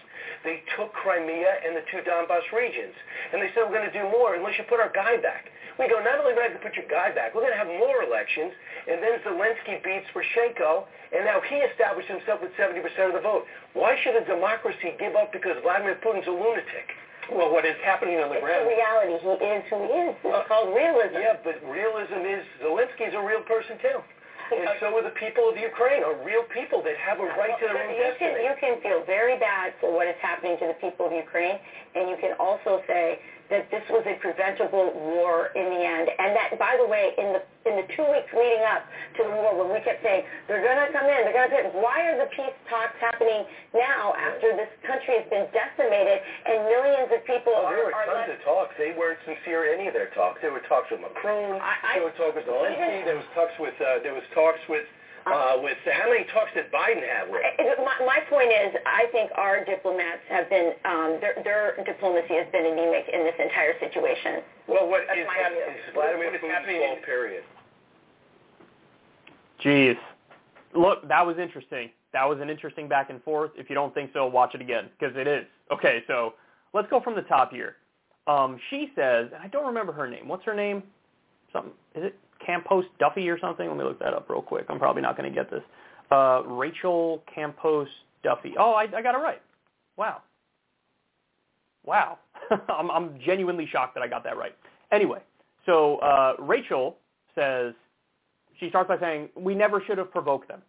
They took Crimea and the two Donbass regions. And they said, we're going to do more unless you put our guy back. We go, not only are we going to put your guy back, we're going to have more elections. And then Zelensky beats Poroshenko, and now he established himself with 70% of the vote. Why should a democracy give up because Vladimir Putin's a lunatic? Well, what is happening on the It's ground? the reality. He is who he is. It's Uh, called realism. Yeah, but realism is Zelensky's a real person too. And so are the people of Ukraine, are real people that have a right to their own you can, destiny. you can feel very bad for what is happening to the people of Ukraine, and you can also say that this was a preventable war in the end. And that, by the way, in the in the two weeks leading up to the war, when we kept saying they're going to come in, they're going to, why are the peace talks happening now after this country has been decimated and millions of people Oh, are, there were tons left of talks. They weren't sincere in any of their talks. There were talks with Macron. I- I- there were talks with Zelensky. even- There was talks with. Uh, there was talks with. Uh, with how many talks did Biden have with? Uh, My, my point is, I think our diplomats have been, um, their, their diplomacy has been anemic in this entire situation. Well, what That's is my happening Vladimir What is Putin's happening fault. Period. Jeez. Look, that was interesting. That was an interesting back and forth. If you don't think so, watch it again because it is. Okay, so let's go from the top here. Um, she says, and I don't remember her name. What's her name? Something. Is it Campos Duffy or something? Let me look that up real quick. I'm probably not going to get this. Uh, Rachel Campos Duffy. Oh, I, I got it right. Wow. Wow. I'm, I'm genuinely shocked that I got that right. Anyway, so uh, Rachel says, she starts by saying, we never should have provoked them.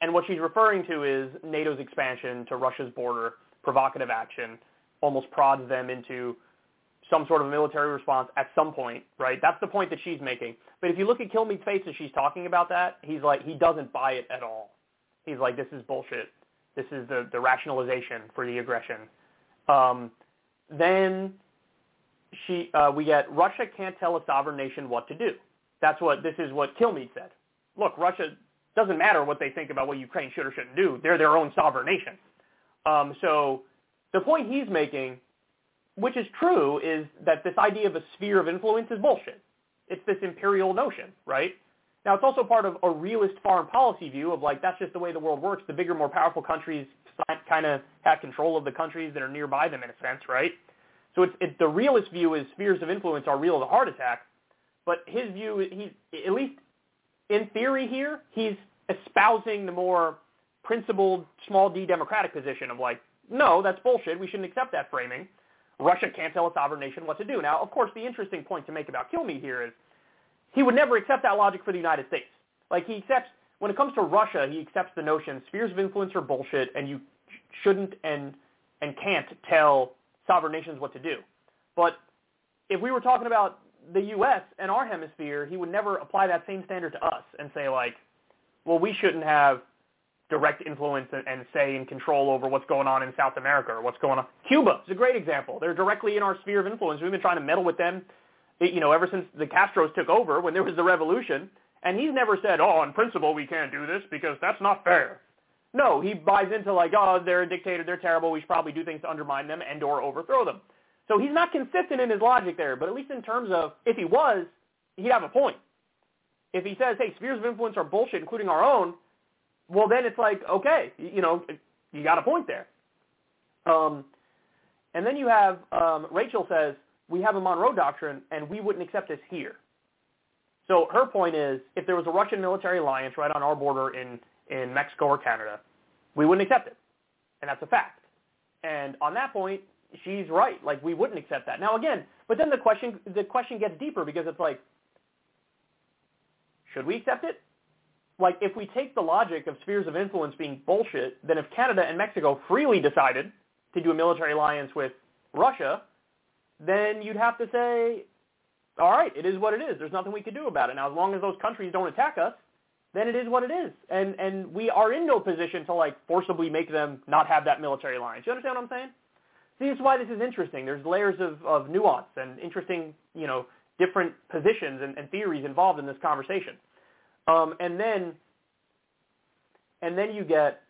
And what she's referring to is NATO's expansion to Russia's border, provocative action, almost prods them into some sort of military response at some point, right? That's the point that she's making. But if you look at Kilmeade's face as she's talking about that, he's like, he doesn't buy it at all. He's like, this is bullshit. This is the, the rationalization for the aggression. Um, then she, uh, we get Russia can't tell a sovereign nation what to do. That's what this is what Kilmeade said. Look, Russia doesn't matter what they think about what Ukraine should or shouldn't do. They're their own sovereign nation. Um, so the point he's making, which is true, is that this idea of a sphere of influence is bullshit. It's this imperial notion, right? Now it's also part of a realist foreign policy view of like that's just the way the world works. The bigger, more powerful countries kind of have control of the countries that are nearby them in a sense, right? So it's, it's the realist view is spheres of influence are real a heart attack, but his view, he's at least in theory here, he's espousing the more principled, small d democratic position of like, no, that's bullshit. We shouldn't accept that framing. Russia can't tell a sovereign nation what to do. Now, of course, the interesting point to make about Kilmeade here is he would never accept that logic for the United States. Like he accepts, when it comes to Russia, he accepts the notion spheres of influence are bullshit and you shouldn't and, and can't tell sovereign nations what to do. But if we were talking about the U.S. and our hemisphere, he would never apply that same standard to us and say like, well, we shouldn't have direct influence and, and say and control over what's going on in South America or what's going on. Cuba is a great example. They're directly in our sphere of influence. We've been trying to meddle with them, you know, ever since the Castros took over when there was the revolution. And he's never said, oh, in principle, we can't do this because that's not fair. No, he buys into like, oh, they're a dictator, they're terrible, we should probably do things to undermine them and or overthrow them. So he's not consistent in his logic there, but at least in terms of, if he was, he'd have a point. If he says, hey, spheres of influence are bullshit, including our own, well, then it's like, okay, you know, you got a point there. Um, and then you have, um, Rachel says, we have a Monroe Doctrine, and we wouldn't accept this here. So her point is, if there was a Russian military alliance right on our border in, in Mexico or Canada, we wouldn't accept it. And that's a fact. And on that point, she's right. Like, we wouldn't accept that. Now, again, but then the question, the question gets deeper because it's like, should we accept it? Like, if we take the logic of spheres of influence being bullshit, then if Canada and Mexico freely decided to do a military alliance with Russia, then you'd have to say, all right, it is what it is. There's nothing we can do about it. Now, as long as those countries don't attack us, then it is what it is. And and we are in no position to like forcibly make them not have that military alliance. You understand what I'm saying? See, this is why this is interesting. There's layers of, of nuance and interesting, you know, different positions and, and theories involved in this conversation. Um, and then and then you get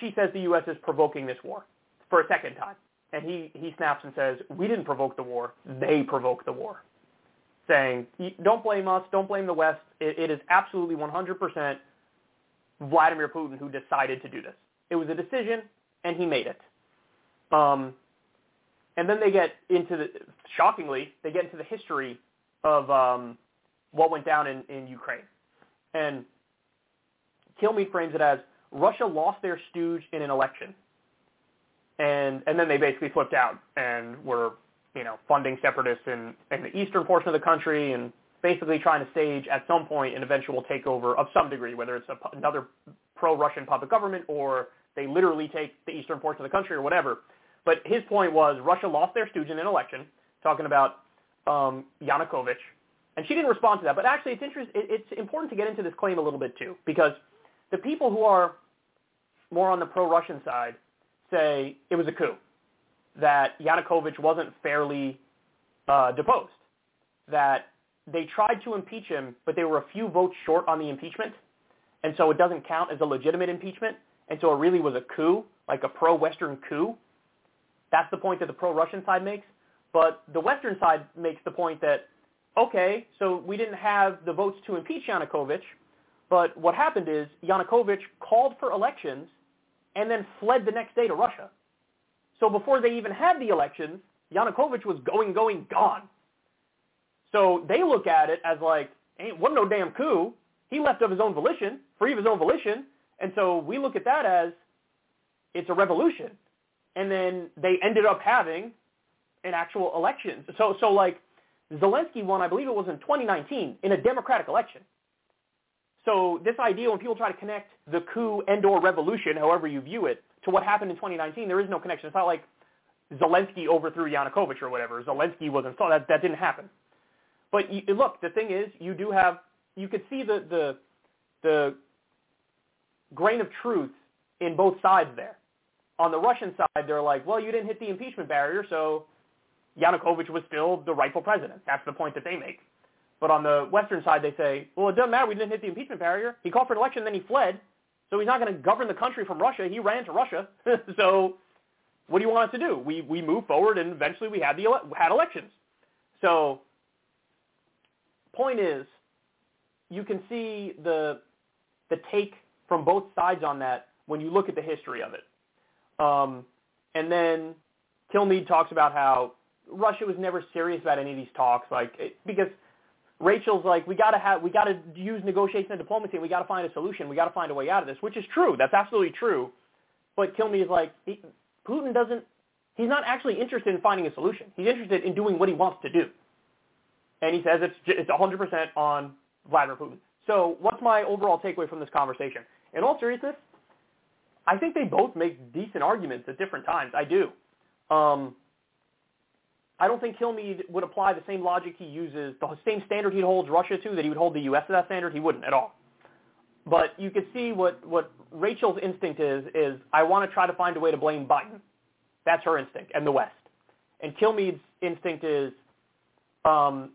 she says the U.S. is provoking this war for a second time. And he, he snaps and says, we didn't provoke the war. They provoked the war saying, don't blame us, don't blame the West. It, it is absolutely 100% Vladimir Putin who decided to do this. It was a decision, and he made it. Um, and then they get into the, shockingly, they get into the history of um, what went down in, in Ukraine. And Kilmeade frames it as Russia lost their stooge in an election. And, and then they basically flipped out and were you know, funding separatists in, in the eastern portion of the country and basically trying to stage at some point an eventual takeover of some degree, whether it's a, another pro-Russian puppet government or they literally take the eastern portion of the country or whatever. But his point was Russia lost their stooge in an election, talking about um, Yanukovych, and she didn't respond to that. But actually, it's interest, it, it's important to get into this claim a little bit too, because the people who are more on the pro-Russian side say it was a coup that Yanukovych wasn't fairly uh, deposed, that they tried to impeach him, but they were a few votes short on the impeachment, and so it doesn't count as a legitimate impeachment, and so it really was a coup, like a pro-Western coup. That's the point that the pro-Russian side makes. But the Western side makes the point that, okay, so we didn't have the votes to impeach Yanukovych, but what happened is Yanukovych called for elections and then fled the next day to Russia. So before they even had the elections, Yanukovych was going, going, gone. So they look at it as like, ain't wasn't no damn coup. He left of his own volition, free of his own volition. And so we look at that as it's a revolution. And then they ended up having an actual election. So, so like Zelensky won, I believe it was in 2019, in a democratic election. So this idea when people try to connect the coup and or revolution, however you view it, to what happened in 2019, there is no connection. It's not like Zelensky overthrew Yanukovych or whatever. Zelensky was installed. That, that didn't happen. But you, look, the thing is, you do have, you could see the, the, the grain of truth in both sides there. On the Russian side, they're like, well, you didn't hit the impeachment barrier, so Yanukovych was still the rightful president. That's the point that they make. But on the Western side, they say, well, it doesn't matter. We didn't hit the impeachment barrier. He called for an election, then he fled. So he's not going to govern the country from Russia. He ran to Russia. so what do you want us to do? We we move forward, and eventually we had the ele- had elections. So point is, you can see the the take from both sides on that when you look at the history of it. Um, and then Kilmeade talks about how Russia was never serious about any of these talks, like it, because Rachel's like, we gotta have, we gotta use negotiation and diplomacy, and we gotta find a solution. We gotta find a way out of this, which is true. That's absolutely true. But Kilmeade is like, he, Putin doesn't, he's not actually interested in finding a solution. He's interested in doing what he wants to do. And he says it's it's 100% on Vladimir Putin. So what's my overall takeaway from this conversation? In all seriousness, I think they both make decent arguments at different times. I do. Um, I don't think Kilmeade would apply the same logic he uses, the same standard he holds Russia to, that he would hold the U.S. to that standard. He wouldn't at all. But you could see what, what Rachel's instinct is, is I want to try to find a way to blame Biden. That's her instinct, and the West. And Kilmeade's instinct is um,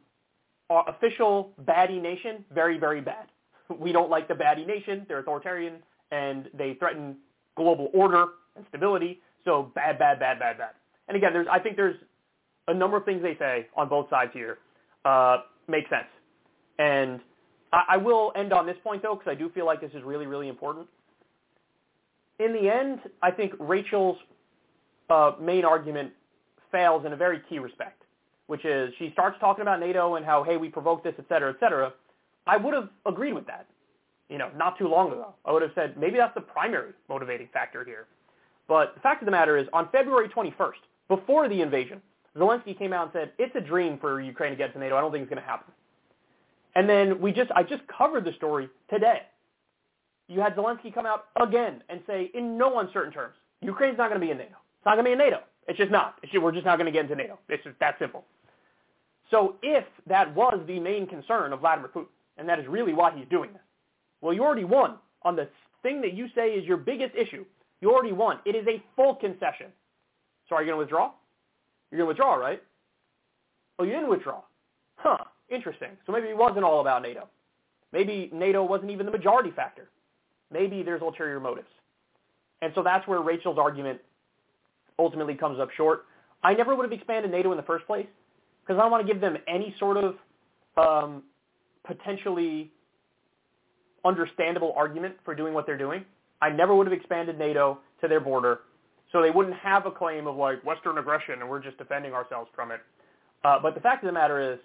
official baddie nation, very, very bad. We don't like the baddie nation. They're authoritarian, and they threaten global order and stability. So bad, bad, bad, bad, bad. And again, there's, I think there's a number of things they say on both sides here uh, make sense. And I, I will end on this point, though, because I do feel like this is really, really important. In the end, I think Rachel's uh, main argument fails in a very key respect, which is she starts talking about NATO and how, hey, we provoked this, et cetera, et cetera. I would have agreed with that, you know, not too long ago. I would have said maybe that's the primary motivating factor here. But the fact of the matter is, on February 21st, before the invasion, Zelensky came out and said, it's a dream for Ukraine to get to NATO. I don't think it's going to happen. And then we just, I just covered the story today. You had Zelensky come out again and say, in no uncertain terms, Ukraine's not going to be in NATO. It's not going to be in NATO. It's just not. It's just, we're just not going to get into NATO. It's just that simple. So if that was the main concern of Vladimir Putin, and that is really why he's doing this. Well, you already won on the thing that you say is your biggest issue. You already won. It is a full concession. So are you going to withdraw? You're going to withdraw, right? Oh, you didn't withdraw. Huh. Interesting. So maybe it wasn't all about NATO. Maybe NATO wasn't even the majority factor. Maybe there's ulterior motives. And so that's where Rachel's argument ultimately comes up short. I never would have expanded NATO in the first place because I don't want to give them any sort of um, potentially understandable argument for doing what they're doing. I never would have expanded NATO to their border, so they wouldn't have a claim of like Western aggression and we're just defending ourselves from it. Uh, but the fact of the matter is,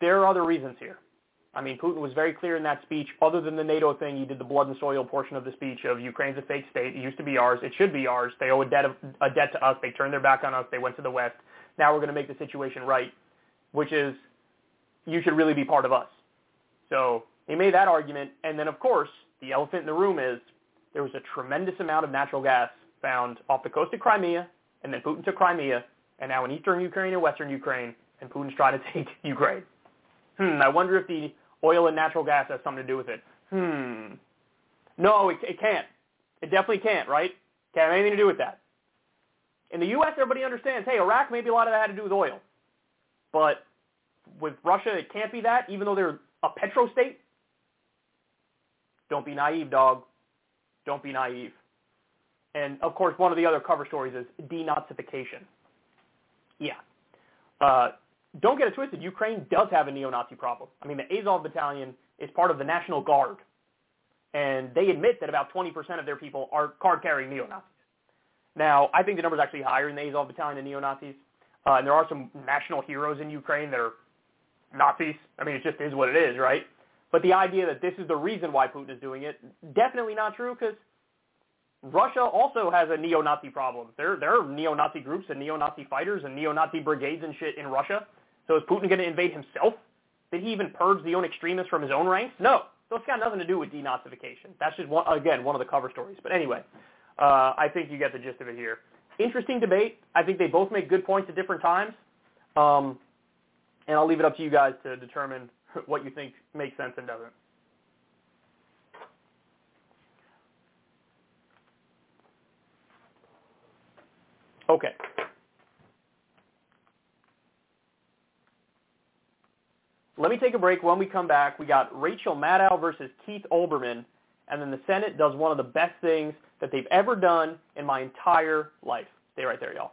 there are other reasons here. I mean, Putin was very clear in that speech. Other than the NATO thing, he did the blood and soil portion of the speech of Ukraine's a fake state. It used to be ours. It should be ours. They owe a debt, of, a debt to us. They turned their back on us. They went to the West. Now we're going to make the situation right, which is you should really be part of us. So he made that argument. And then, of course, the elephant in the room is there was a tremendous amount of natural gas found off the coast of Crimea, and then Putin took Crimea, and now in eastern Ukraine and western Ukraine, and Putin's trying to take Ukraine. Hmm, I wonder if the oil and natural gas has something to do with it. Hmm. No, it, it can't. It definitely can't, right? Can't have anything to do with that. In the U.S., everybody understands, hey, Iraq, maybe a lot of that had to do with oil. But with Russia, it can't be that, even though they're a petrostate. Don't be naive, dog. Don't be naive. And, of course, one of the other cover stories is denazification. Yeah. Uh, don't get it twisted. Ukraine does have a neo-Nazi problem. I mean, the Azov battalion is part of the National Guard, and they admit that about 20% of their people are card-carrying neo-Nazis. Now, I think the number is actually higher in the Azov battalion than neo-Nazis, uh, and there are some national heroes in Ukraine that are Nazis. I mean, it just is what it is, right? But the idea that this is the reason why Putin is doing it, definitely not true because Russia also has a neo-Nazi problem. There, there are neo-Nazi groups and neo-Nazi fighters and neo-Nazi brigades and shit in Russia. So is Putin going to invade himself? Did he even purge the own extremists from his own ranks? No. So it's got nothing to do with denazification. That's just, one, again, one of the cover stories. But anyway, uh, I think you get the gist of it here. Interesting debate. I think they both make good points at different times. Um, and I'll leave it up to you guys to determine what you think makes sense and doesn't. Okay. Let me take a break. When we come back, we got Rachel Maddow versus Keith Olbermann, and then the Senate does one of the best things that they've ever done in my entire life. Stay right there, y'all.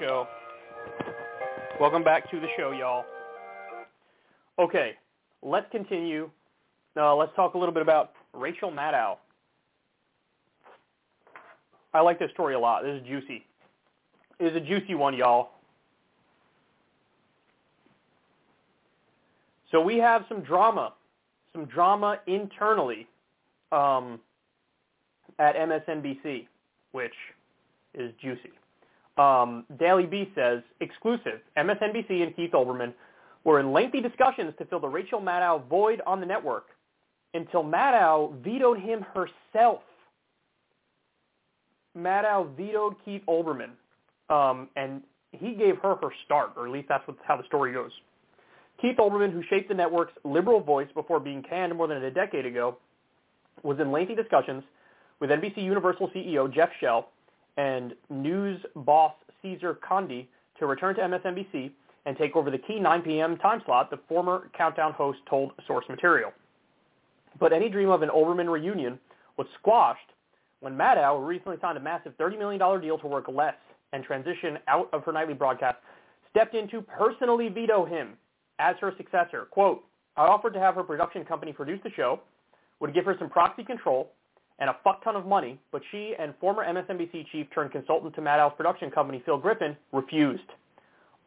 Show. Welcome back to the show, y'all. Okay, let's continue. Uh, let's talk a little bit about Rachel Maddow. I like this story a lot. This is juicy. It is a juicy one, y'all. So we have some drama, some drama internally um, at MSNBC, which is juicy. Um, Daily Beast says, exclusive, MSNBC and Keith Olbermann were in lengthy discussions to fill the Rachel Maddow void on the network until Maddow vetoed him herself. Maddow vetoed Keith Olbermann, um, and he gave her her start, or at least that's what, how the story goes. Keith Olbermann, who shaped the network's liberal voice before being canned more than a decade ago, was in lengthy discussions with NBC Universal CEO Jeff Shell and news boss Cesar Conde to return to MSNBC and take over the key 9 p.m. time slot, the former Countdown host told Source Material. But any dream of an Olbermann reunion was squashed when Maddow recently signed a massive $30 million deal to work less and transition out of her nightly broadcast, stepped in to personally veto him as her successor. Quote, I offered to have her production company produce the show, would give her some proxy control, and a fuck ton of money, but she and former MSNBC chief turned consultant to Maddow's production company, Phil Griffin, refused.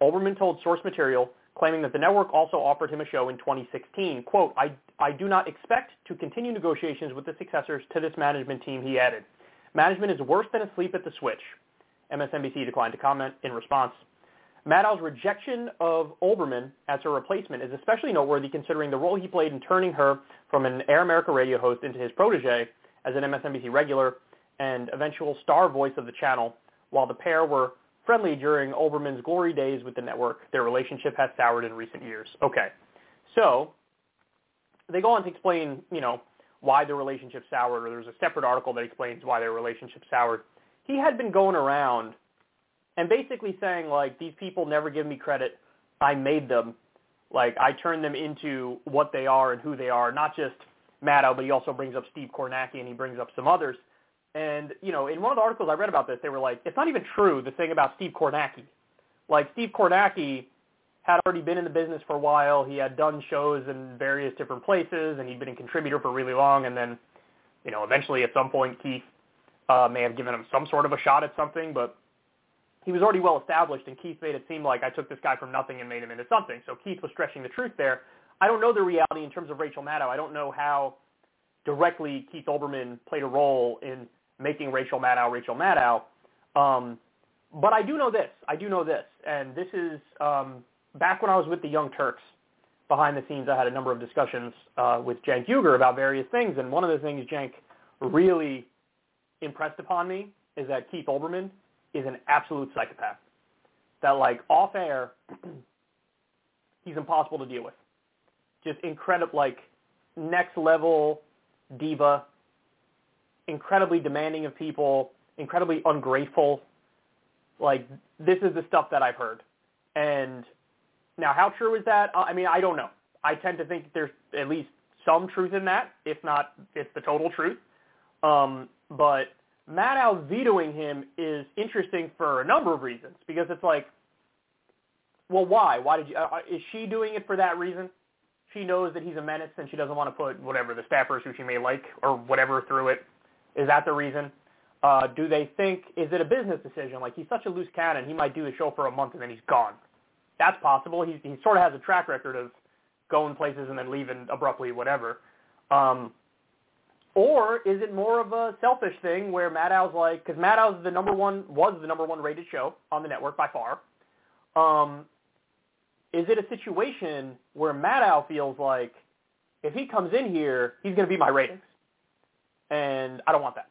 Olbermann told Source Material, claiming that the network also offered him a show in 2016. Quote, I, I do not expect to continue negotiations with the successors to this management team, he added. Management is worse than asleep at the switch. MSNBC declined to comment in response. Maddow's rejection of Olbermann as her replacement is especially noteworthy considering the role he played in turning her from an Air America radio host into his protege as an MSNBC regular and eventual star voice of the channel. While the pair were friendly during Olbermann's glory days with the network, their relationship has soured in recent years. Okay, so they go on to explain, you know, why the relationship soured, or there's a separate article that explains why their relationship soured. He had been going around and basically saying like these people never give me credit. I made them. Like I turned them into what they are and who they are, not just Maddow, but he also brings up Steve Kornacki and he brings up some others. And, you know, in one of the articles I read about this, they were like, it's not even true, the thing about Steve Kornacki. Like, Steve Kornacki had already been in the business for a while. He had done shows in various different places, and he'd been a contributor for really long. And then, you know, eventually at some point, Keith uh, may have given him some sort of a shot at something, but he was already well established, and Keith made it seem like I took this guy from nothing and made him into something. So Keith was stretching the truth there. I don't know the reality in terms of Rachel Maddow. I don't know how directly Keith Olbermann played a role in making Rachel Maddow Rachel Maddow. Um, but I do know this. I do know this, and this is um, back when I was with the Young Turks. Behind the scenes, I had a number of discussions uh, with Cenk Uygur about various things, and one of the things Cenk really impressed upon me is that Keith Olbermann is an absolute psychopath. That like off air, he's impossible to deal with. Just incredible, like next level diva, incredibly demanding of people, incredibly ungrateful. Like this is the stuff that I've heard. And now how true is that? I mean, I don't know. I tend to think there's at least some truth in that, if not it's the total truth. Um, but Maddow vetoing him is interesting for a number of reasons because it's like, well, why? Why did you? Uh, is she doing it for that reason? She knows that he's a menace and she doesn't want to put whatever the staffers who she may like or whatever through it. Is that the reason? Uh, do they think is it a business decision? Like he's such a loose cannon, he might do the show for a month and then he's gone. That's possible. He he sort of has a track record of going places and then leaving abruptly, whatever. Um, or is it more of a selfish thing where Maddow's like, because Maddow's the number one, was the number one rated show on the network by far. Um, is it a situation where Maddow feels like if he comes in here, he's going to be my ratings? And I don't want that.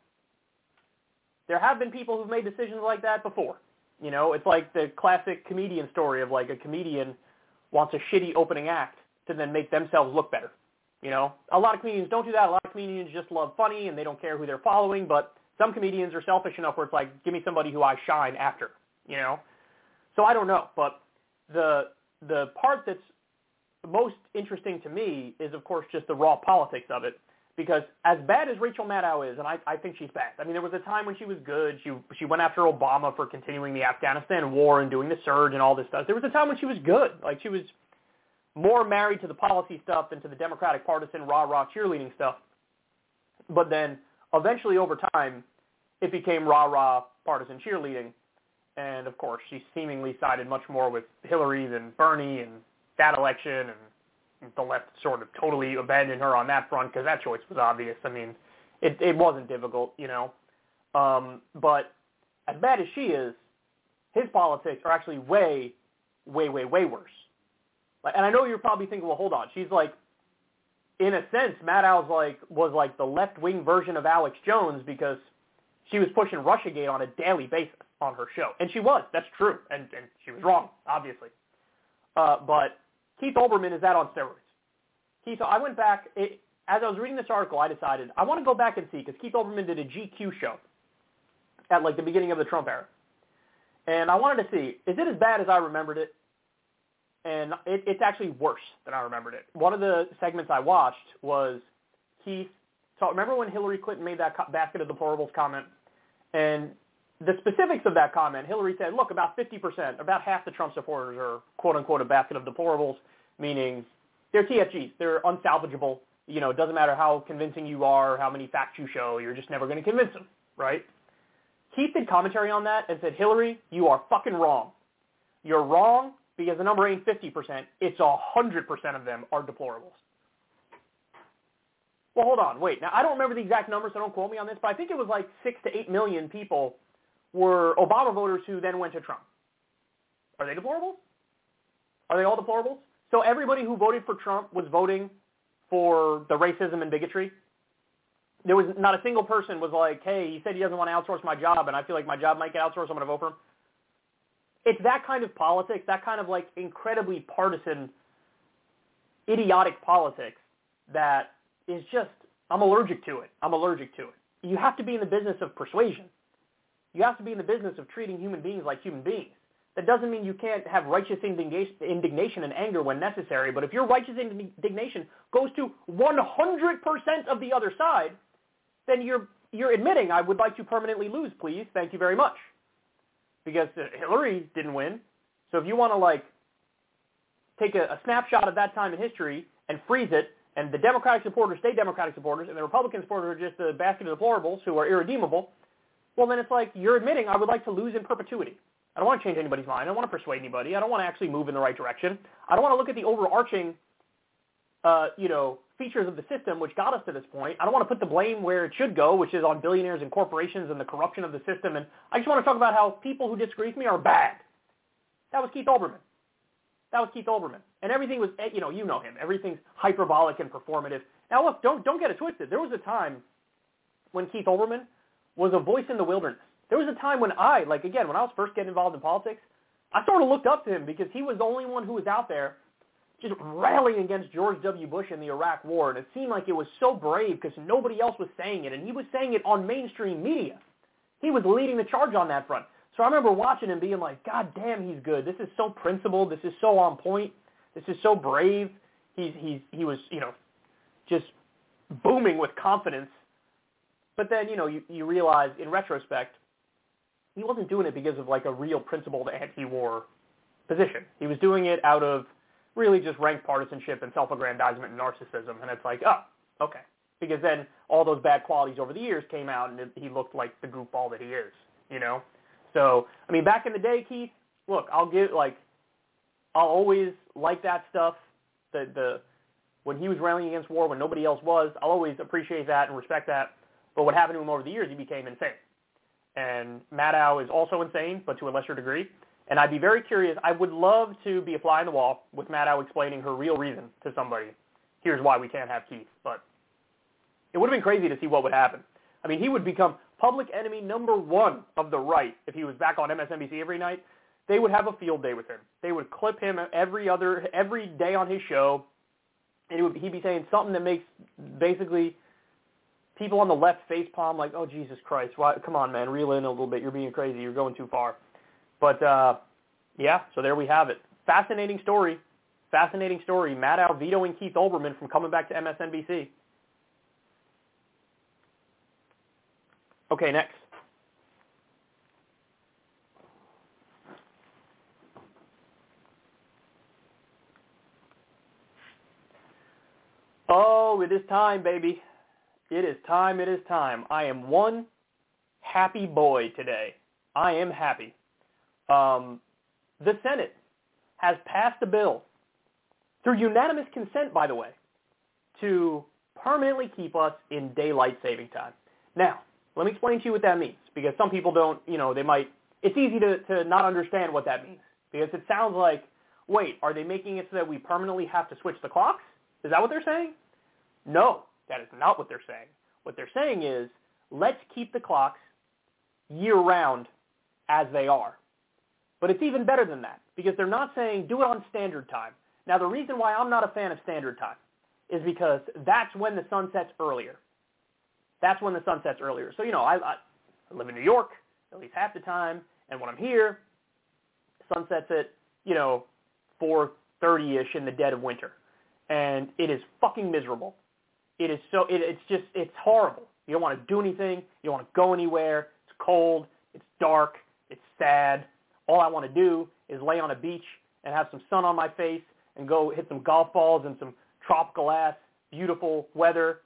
There have been people who've made decisions like that before. You know, it's like the classic comedian story of like a comedian wants a shitty opening act to then make themselves look better. You know, a lot of comedians don't do that. A lot of comedians just love funny and they don't care who they're following. But some comedians are selfish enough where it's like, give me somebody who I shine after. You know, so I don't know. But the the part that's most interesting to me is, of course, just the raw politics of it. Because as bad as Rachel Maddow is, and I, I think she's bad. I mean, there was a time when she was good. She she went after Obama for continuing the Afghanistan war and doing the surge and all this stuff. There was a time when she was good. Like she was more married to the policy stuff than to the Democratic partisan rah rah cheerleading stuff. But then eventually, over time, it became rah rah partisan cheerleading. And of course, she seemingly sided much more with Hillary than Bernie and that election, and the left sort of totally abandoned her on that front because that choice was obvious. I mean, it it wasn't difficult, you know. Um, but as bad as she is, his politics are actually way, way, way, way worse. And I know you're probably thinking, well, hold on, she's like, in a sense, Maddow's like was like the left wing version of Alex Jones because she was pushing RussiaGate on a daily basis on her show, and she was. That's true, and and she was wrong, obviously. Uh, but Keith Olbermann is that on steroids. Keith, I went back, it, as I was reading this article, I decided I want to go back and see, because Keith Olbermann did a GQ show at like the beginning of the Trump era. And I wanted to see, is it as bad as I remembered it? And it, it's actually worse than I remembered it. One of the segments I watched was Keith, so remember when Hillary Clinton made that co- basket of deplorables comment? And the specifics of that comment, Hillary said, look, about 50%, about half the Trump supporters are quote-unquote a basket of deplorables, meaning they're TFGs. They're unsalvageable. You know, it doesn't matter how convincing you are, how many facts you show, you're just never going to convince them, right? Keith did commentary on that and said, Hillary, you are fucking wrong. You're wrong because the number ain't 50%. It's 100% of them are deplorables. Well, hold on. Wait. Now, I don't remember the exact numbers, so don't quote me on this, but I think it was like 6 to 8 million people were Obama voters who then went to Trump. Are they deplorables? Are they all deplorables? So everybody who voted for Trump was voting for the racism and bigotry. There was not a single person was like, hey, he said he doesn't want to outsource my job, and I feel like my job might get outsourced. I'm going to vote for him. It's that kind of politics, that kind of like incredibly partisan, idiotic politics that is just, I'm allergic to it. I'm allergic to it. You have to be in the business of persuasion. You have to be in the business of treating human beings like human beings. That doesn't mean you can't have righteous indignation and anger when necessary, but if your righteous indignation goes to 100% of the other side, then you're, you're admitting, I would like to permanently lose, please. Thank you very much. Because uh, Hillary didn't win. So if you want to like take a, a snapshot of that time in history and freeze it, and the Democratic supporters stay Democratic supporters, and the Republican supporters are just a basket of deplorables who are irredeemable, well, then it's like you're admitting I would like to lose in perpetuity. I don't want to change anybody's mind. I don't want to persuade anybody. I don't want to actually move in the right direction. I don't want to look at the overarching, uh, you know, features of the system which got us to this point. I don't want to put the blame where it should go, which is on billionaires and corporations and the corruption of the system. And I just want to talk about how people who disagree with me are bad. That was Keith Olbermann. That was Keith Olbermann. And everything was, you know, you know him. Everything's hyperbolic and performative. Now look, don't don't get it twisted. There was a time when Keith Olbermann was a voice in the wilderness. There was a time when I, like again, when I was first getting involved in politics, I sort of looked up to him because he was the only one who was out there just rallying against George W. Bush in the Iraq War, and it seemed like it was so brave because nobody else was saying it, and he was saying it on mainstream media. He was leading the charge on that front. So I remember watching him being like, God damn, he's good. This is so principled. This is so on point. This is so brave. He's he's he was you know just booming with confidence. But then you know you you realize in retrospect he wasn't doing it because of like a real principled anti-war position. He was doing it out of really just rank partisanship and self-aggrandizement and narcissism. And it's like, oh, okay. Because then all those bad qualities over the years came out and he looked like the goofball that he is, you know? So, I mean, back in the day, Keith, look, I'll give, like, I'll always like that stuff. The, the, when he was rallying against war when nobody else was, I'll always appreciate that and respect that. But what happened to him over the years, he became insane. And Maddow is also insane, but to a lesser degree. And I'd be very curious. I would love to be a fly on the wall with Maddow explaining her real reason to somebody. Here's why we can't have Keith. But it would have been crazy to see what would happen. I mean, he would become public enemy number one of the right if he was back on MSNBC every night. They would have a field day with him. They would clip him every other every day on his show, and would, he'd be saying something that makes basically people on the left face palm like, oh Jesus Christ, why, come on man, reel in a little bit. You're being crazy. You're going too far. But uh, yeah, so there we have it. Fascinating story. Fascinating story. Matt Maddow vetoing Keith Olbermann from coming back to MSNBC. Okay, next. Oh, it is time, baby. It is time, it is time. I am one happy boy today. I am happy. Um, the Senate has passed a bill through unanimous consent, by the way, to permanently keep us in daylight saving time. Now, let me explain to you what that means, because some people don't, you know, they might, it's easy to, to not understand what that means, because it sounds like, wait, are they making it so that we permanently have to switch the clocks? Is that what they're saying? No, that is not what they're saying. What they're saying is, let's keep the clocks year-round as they are. But it's even better than that, because they're not saying do it on standard time. Now, the reason why I'm not a fan of standard time is because that's when the sun sets earlier. That's when the sun sets earlier. So, you know, I, I live in New York at least half the time, and when I'm here, sun sets at, you know, 4.30ish in the dead of winter. And it is fucking miserable. It is so, it, it's just, it's horrible. You don't want to do anything. You don't want to go anywhere. It's cold. It's dark. It's sad. All I want to do is lay on a beach and have some sun on my face and go hit some golf balls and some tropical ass beautiful weather.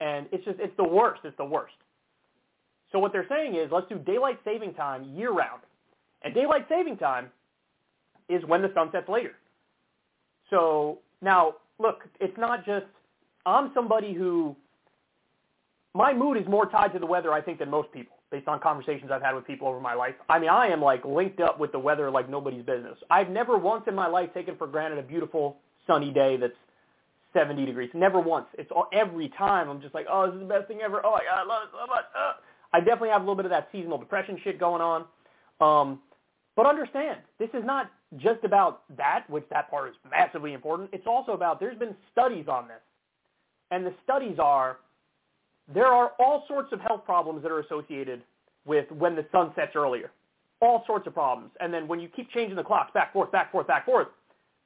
And it's just, it's the worst. It's the worst. So what they're saying is let's do daylight saving time year round. And daylight saving time is when the sun sets later. So now, look, it's not just, I'm somebody who, my mood is more tied to the weather, I think, than most people based on conversations I've had with people over my life. I mean, I am like linked up with the weather like nobody's business. I've never once in my life taken for granted a beautiful sunny day that's 70 degrees. Never once. It's all, every time I'm just like, oh, this is the best thing ever. Oh my god, I love it so much. Uh. I definitely have a little bit of that seasonal depression shit going on. Um, but understand, this is not just about that, which that part is massively important. It's also about there's been studies on this, and the studies are there are all sorts of health problems that are associated with when the sun sets earlier. All sorts of problems. And then when you keep changing the clocks back, forth, back, forth, back, forth,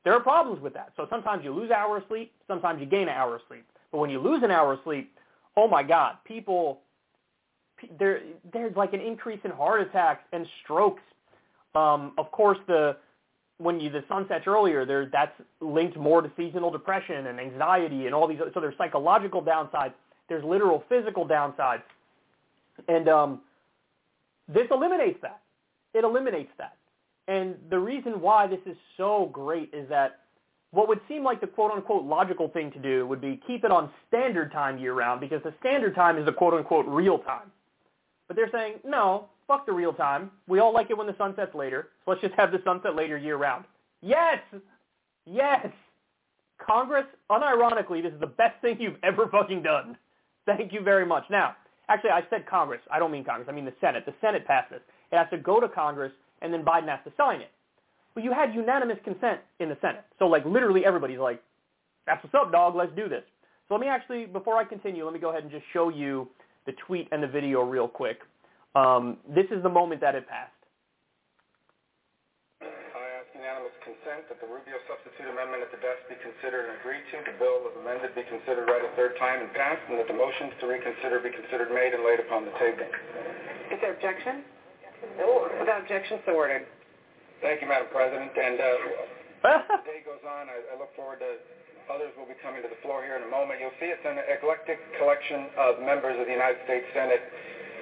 there are problems with that. So sometimes you lose an hour of sleep, sometimes you gain an hour of sleep. But when you lose an hour of sleep, oh my God, people, there, there's like an increase in heart attacks and strokes. Um, of course, the when you the sun sets earlier, there that's linked more to seasonal depression and anxiety and all these. So there's psychological downsides. There's literal physical downsides. And um, this eliminates that. It eliminates that. And the reason why this is so great is that what would seem like the quote-unquote logical thing to do would be keep it on standard time year-round because the standard time is the quote-unquote real time. But they're saying, no, fuck the real time. We all like it when the sun sets later, so let's just have the sunset later year-round. Yes! Yes! Congress, unironically, this is the best thing you've ever fucking done. Thank you very much. Now, actually, I said Congress. I don't mean Congress. I mean the Senate. The Senate passed this. It has to go to Congress, and then Biden has to sign it. But you had unanimous consent in the Senate. So, like, literally everybody's like, that's what's up, dog. Let's do this. So let me actually, before I continue, let me go ahead and just show you the tweet and the video real quick. Um, this is the moment that it passed. I ask unanimous consent that the Rubio substitute amendment at the desk be considered and agreed to, the bill as amended be considered read a third time and passed, and that the motions to reconsider be considered made and laid upon the table. Is there objection? No. Without objection, so ordered. Thank you, Madam President. And uh, as the day goes on, I, I look forward to others will be coming to the floor here in a moment. You'll see it's an eclectic collection of members of the United States Senate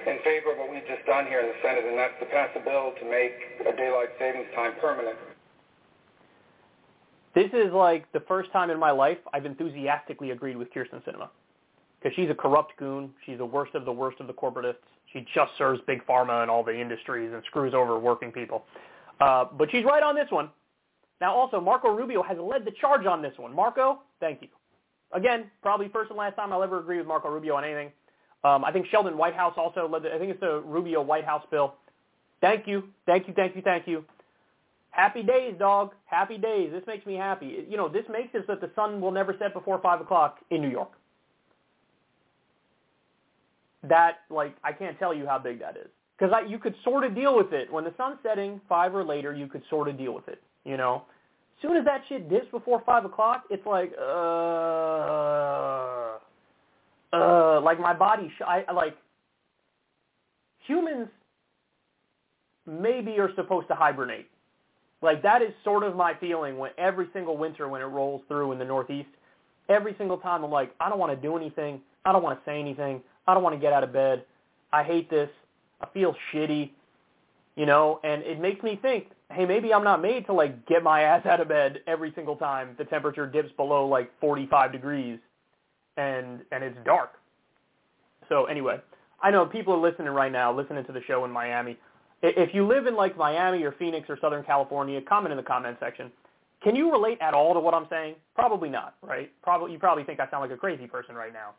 in favor of what we've just done here in the Senate, and that's to pass a bill to make a daylight savings time permanent. This is like the first time in my life I've enthusiastically agreed with Kyrsten Sinema. Because she's a corrupt goon. She's the worst of the worst of the corporatists. She just serves big pharma and all the industries and screws over working people. Uh, but she's right on this one. Now also, Marco Rubio has led the charge on this one. Marco, thank you. Again, probably first and last time I'll ever agree with Marco Rubio on anything. Um, I think Sheldon Whitehouse also led the, I think it's the Rubio Whitehouse bill. Thank you, thank you, thank you, thank you. Happy days, dog. Happy days. This makes me happy. You know, this makes it so that the sun will never set before 5 o'clock in New York. That, like, I can't tell you how big that is. Because you could sort of deal with it. When the sun's setting 5 or later, you could sort of deal with it, you know. as soon as that shit dips before five o'clock, it's like, uh, uh, like my body, sh- I, like, humans maybe are supposed to hibernate. Like that is sort of my feeling when every single winter when it rolls through in the Northeast, every single time I'm like, I don't want to do anything. I don't want to say anything. I don't want to get out of bed. I hate this. I feel shitty, you know, and it makes me think, hey, maybe I'm not made to like get my ass out of bed every single time the temperature dips below like 45 degrees and and it's dark. So anyway, I know people are listening right now, listening to the show in Miami. If you live in like Miami or Phoenix or Southern California, comment in the comment section. Can you relate at all to what I'm saying? Probably not, right? Probably you probably think I sound like a crazy person right now.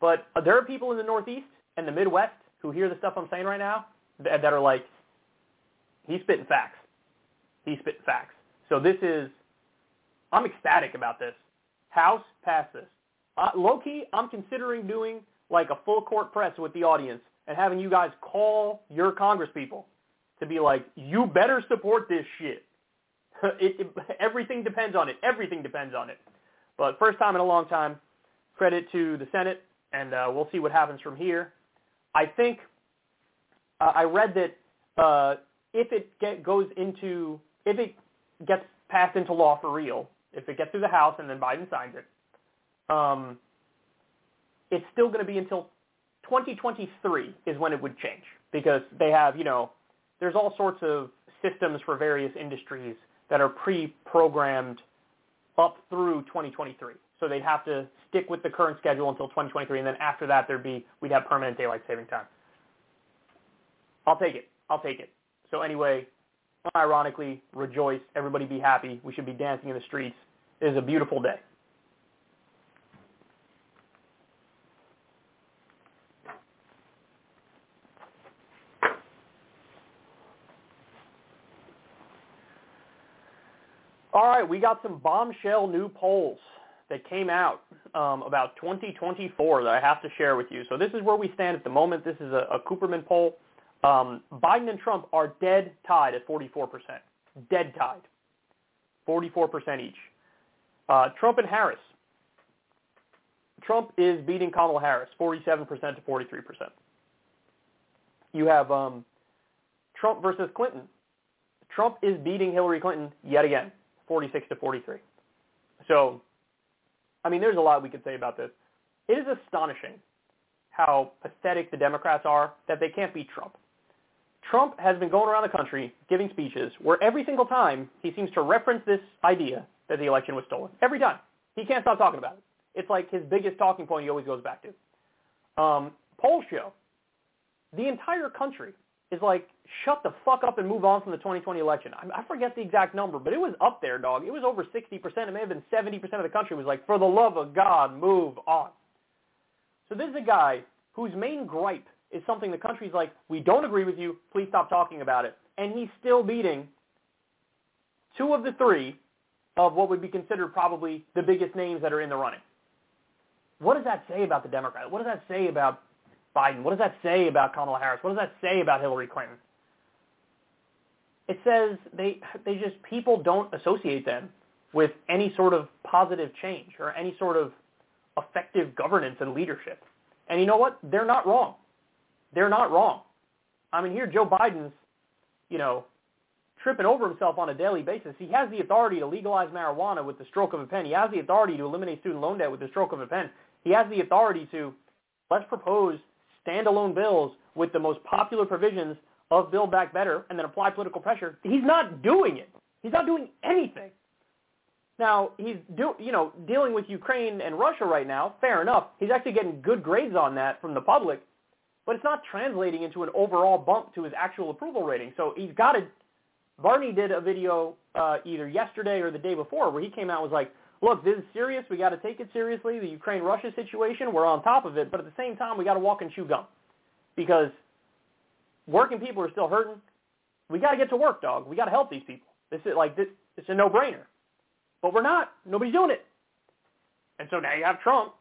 But there are people in the Northeast and the Midwest who hear the stuff I'm saying right now that, that are like, he's spitting facts. He's spitting facts. So this is, I'm ecstatic about this. House, pass this. Uh, low key, I'm considering doing like a full court press with the audience and having you guys call your congresspeople to be like, you better support this shit. it, it, everything depends on it. Everything depends on it. But first time in a long time, credit to the Senate, and uh, we'll see what happens from here. I think uh, I read that uh, if it get, goes into, if it gets passed into law for real, if it gets through the House and then Biden signs it, um, it's still going to be until 2023 is when it would change because they have, you know, there's all sorts of systems for various industries that are pre-programmed up through 2023. So they'd have to stick with the current schedule until 2023, and then after that, there'd be we'd have permanent daylight saving time. I'll take it. I'll take it. So anyway, ironically, rejoice. Everybody be happy. We should be dancing in the streets. It is a beautiful day. All right, we got some bombshell new polls that came out um, about 2024 that I have to share with you. So this is where we stand at the moment. This is a, a Cooperman poll. Um, Biden and Trump are dead tied at 44%. Dead tied. 44% each. Uh, Trump and Harris. Trump is beating Kamala Harris, 47% to 43%. You have um, Trump versus Clinton. Trump is beating Hillary Clinton yet again, 46 to 43. So, I mean, there's a lot we could say about this. It is astonishing how pathetic the Democrats are that they can't beat Trump. Trump has been going around the country giving speeches where every single time he seems to reference this idea that the election was stolen. Every time. He can't stop talking about it. It's like his biggest talking point he always goes back to. Um, polls show the entire country is like, shut the fuck up and move on from the 2020 election. I, I forget the exact number, but it was up there, dog. It was over 60%. It may have been 70% of the country was like, for the love of God, move on. So this is a guy whose main gripe is something the country's like, we don't agree with you. Please stop talking about it. And he's still beating two of the three of what would be considered probably the biggest names that are in the running. What does that say about the Democrats? What does that say about Biden? What does that say about Kamala Harris? What does that say about Hillary Clinton? It says they they just people don't associate them with any sort of positive change or any sort of effective governance and leadership. And you know what? They're not wrong. They're not wrong. I mean, here Joe Biden's, you know, tripping over himself on a daily basis. He has the authority to legalize marijuana with the stroke of a pen. He has the authority to eliminate student loan debt with the stroke of a pen. He has the authority to let's propose standalone bills with the most popular provisions of Build Back Better and then apply political pressure. He's not doing it. He's not doing anything. Now, he's do, you know, dealing with Ukraine and Russia right now. Fair enough. He's actually getting good grades on that from the public, but it's not translating into an overall bump to his actual approval rating. So he's got to Bernie did a video uh, either yesterday or the day before where he came out and was like, look, this is serious. We got to take it seriously. The Ukraine-Russia situation, we're on top of it. But at the same time, we got to walk and chew gum because working people are still hurting. We got to get to work, dog. We got to help these people. This is like this. It's a no-brainer. But we're not. Nobody's doing it. And so now you have Trump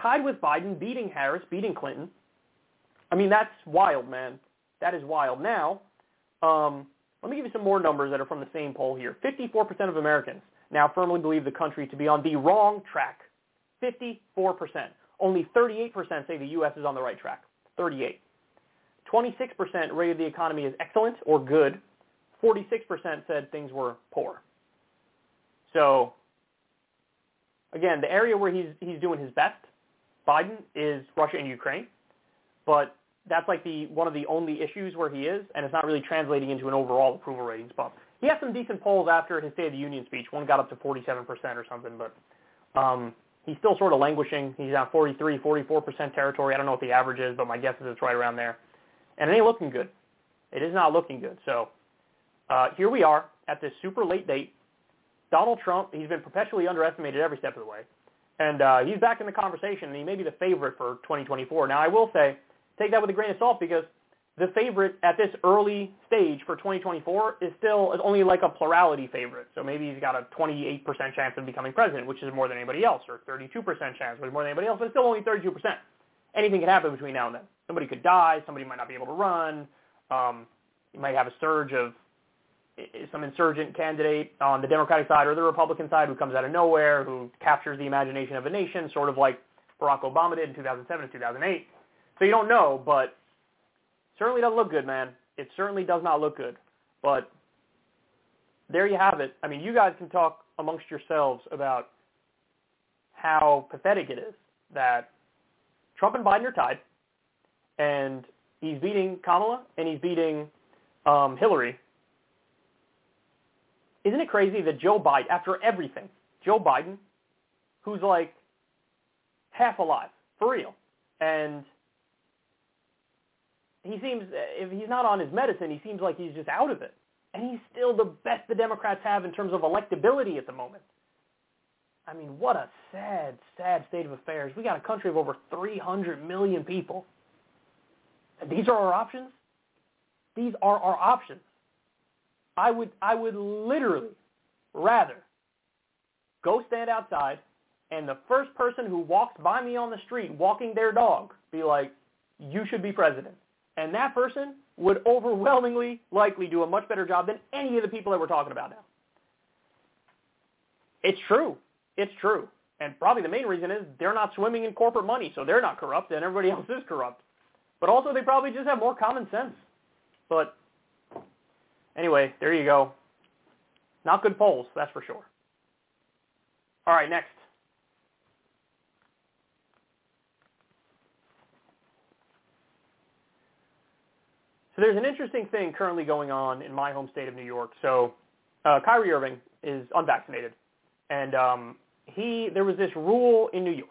tied with Biden, beating Harris, beating Clinton. I mean, that's wild, man. That is wild. Now, um, let me give you some more numbers that are from the same poll here. 54% of Americans now firmly believe the country to be on the wrong track. 54%. Only 38% say the U.S. is on the right track. 38. 26% rated the economy as excellent or good. 46% said things were poor. So, again, the area where he's he's doing his best, Biden, is Russia and Ukraine. But that's like the one of the only issues where he is, and it's not really translating into an overall approval ratings bump. He has some decent polls after his State of the Union speech. One got up to 47% or something, but um, he's still sort of languishing. He's on 43, 44% territory. I don't know what the average is, but my guess is it's right around there. And it ain't looking good. It is not looking good. So uh, here we are at this super late date. Donald Trump, he's been perpetually underestimated every step of the way. And uh, he's back in the conversation, and he may be the favorite for 2024. Now, I will say, take that with a grain of salt because the favorite at this early stage for 2024 is still is only like a plurality favorite. So maybe he's got a 28% chance of becoming president, which is more than anybody else, or 32% chance, which is more than anybody else, but it's still only 32%. Anything can happen between now and then. Somebody could die. Somebody might not be able to run. Um, you might have a surge of some insurgent candidate on the Democratic side or the Republican side who comes out of nowhere, who captures the imagination of a nation, sort of like Barack Obama did in 2007 and 2008. So you don't know, but certainly doesn't look good, man. It certainly does not look good. But there you have it. I mean, you guys can talk amongst yourselves about how pathetic it is that Trump and Biden are tied, and he's beating Kamala and he's beating um, Hillary. Isn't it crazy that Joe Biden, after everything, Joe Biden, who's like half alive, for real, and he seems, if he's not on his medicine, he seems like he's just out of it. And he's still the best the Democrats have in terms of electability at the moment. I mean, what a sad, sad state of affairs. We got a country of over 300 million people. And these are our options? These are our options. I would, I would literally rather go stand outside and the first person who walks by me on the street walking their dog be like, you should be president. And that person would overwhelmingly likely do a much better job than any of the people that we're talking about now. It's true. It's true. And probably the main reason is they're not swimming in corporate money, so they're not corrupt, and everybody else is corrupt. But also they probably just have more common sense. But anyway, there you go. Not good polls, that's for sure. All right, next. There's an interesting thing currently going on in my home state of New York. So uh, Kyrie Irving is unvaccinated, and um, he there was this rule in New York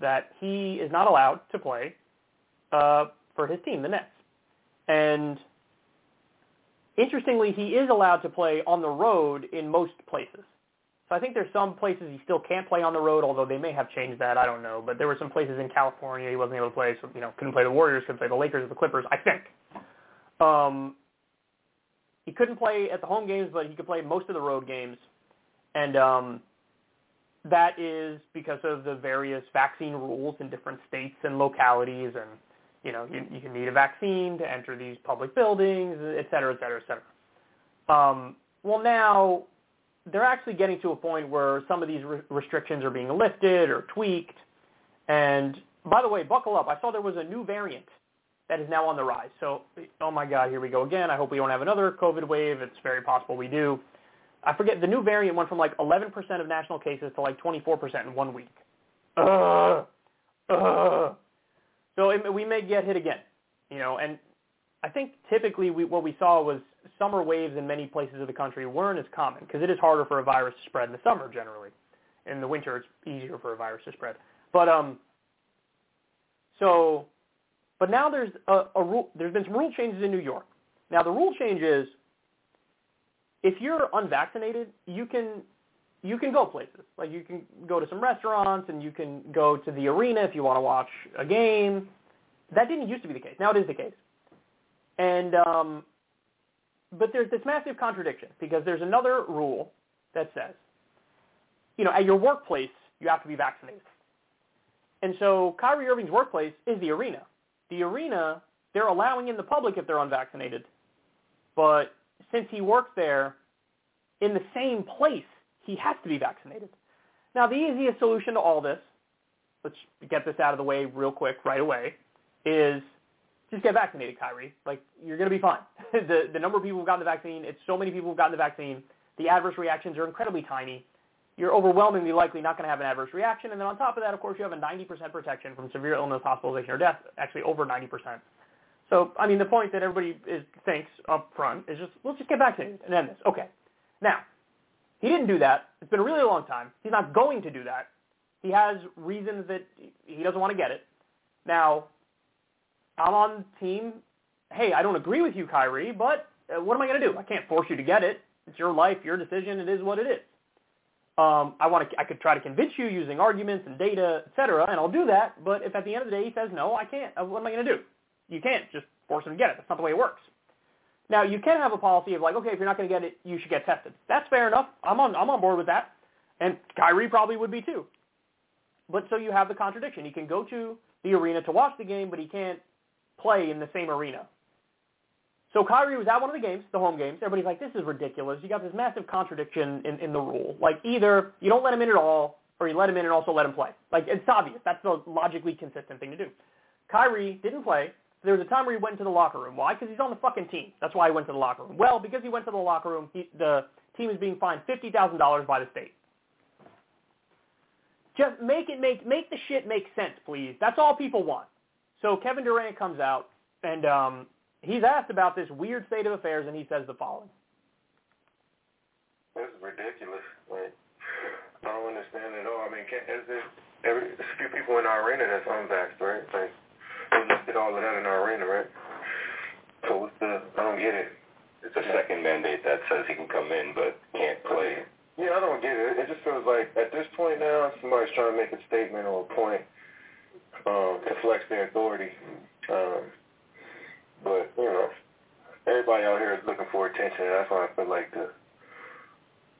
that he is not allowed to play uh, for his team, the Nets. And interestingly, he is allowed to play on the road in most places. So I think there's some places he still can't play on the road, although they may have changed that. I don't know. But there were some places in California he wasn't able to play, so you know couldn't play the Warriors, couldn't play the Lakers, or the Clippers. I think. Um, he couldn't play at the home games, but he could play most of the road games, and um, that is because of the various vaccine rules in different states and localities, and you know you, you can need a vaccine to enter these public buildings, et cetera, et cetera, et cetera. Um, well, now they're actually getting to a point where some of these re- restrictions are being lifted or tweaked. And by the way, buckle up. I saw there was a new variant that is now on the rise. So, oh my God, here we go again. I hope we don't have another COVID wave. It's very possible we do. I forget, the new variant went from like 11% of national cases to like 24% in one week. Uh, uh. So it, we may get hit again, you know, and I think typically we, what we saw was summer waves in many places of the country weren't as common because it is harder for a virus to spread in the summer generally. In the winter, it's easier for a virus to spread. But um, so but now there's a, a rule. There's been some rule changes in New York. Now the rule change is, if you're unvaccinated, you can you can go places. Like you can go to some restaurants and you can go to the arena if you want to watch a game. That didn't used to be the case. Now it is the case. And um, but there's this massive contradiction because there's another rule that says, you know, at your workplace you have to be vaccinated. And so Kyrie Irving's workplace is the arena the arena, they're allowing in the public if they're unvaccinated. But since he works there, in the same place, he has to be vaccinated. Now, the easiest solution to all this, let's get this out of the way real quick right away, is just get vaccinated, Kyrie. Like, you're going to be fine. the, the number of people who've gotten the vaccine, it's so many people who've gotten the vaccine. The adverse reactions are incredibly tiny. You're overwhelmingly likely not going to have an adverse reaction. And then on top of that, of course, you have a 90% protection from severe illness, hospitalization, or death, actually over 90%. So, I mean, the point that everybody is, thinks up front is just, let's just get back to vaccinated and end this. Okay. Now, he didn't do that. It's been a really long time. He's not going to do that. He has reasons that he doesn't want to get it. Now, I'm on team, hey, I don't agree with you, Kyrie, but uh, what am I going to do? I can't force you to get it. It's your life, your decision. It is what it is. Um, I want to, I could try to convince you using arguments and data, et cetera, and I'll do that. But if at the end of the day he says no, I can't. Uh, what am I going to do? You can't just force him to get it. That's not the way it works. Now you can have a policy of like, okay, if you're not going to get it, you should get tested. That's fair enough. I'm on, I'm on board with that, and Kyrie probably would be too. But so you have the contradiction. He can go to the arena to watch the game, but he can't play in the same arena. So Kyrie was at one of the games, the home games. Everybody's like, this is ridiculous. You got this massive contradiction in, in the rule. Like either you don't let him in at all, or you let him in and also let him play. Like it's obvious. That's the logically consistent thing to do. Kyrie didn't play. There was a time where he went into the locker room. Why? Because he's on the fucking team. That's why he went to the locker room. Well, because he went to the locker room, he, the team is being fined fifty thousand dollars by the state. Just make it make make the shit make sense, please. That's all people want. So Kevin Durant comes out and um, he's asked about this weird state of affairs, and he says the following. This is ridiculous. Like, I don't understand at all. I mean, can, is it every there's a few people in our arena that's unvaxxed, right? Like, we listed all of that in our arena, right? So what's the? I don't get it. It's a second mandate that says he can come in but can't play. Yeah, I don't get it. It just feels like at this point now, somebody's trying to make a statement or a point um, to flex their authority. Um, but, you know, everybody out here is looking for attention, and that's why I feel like the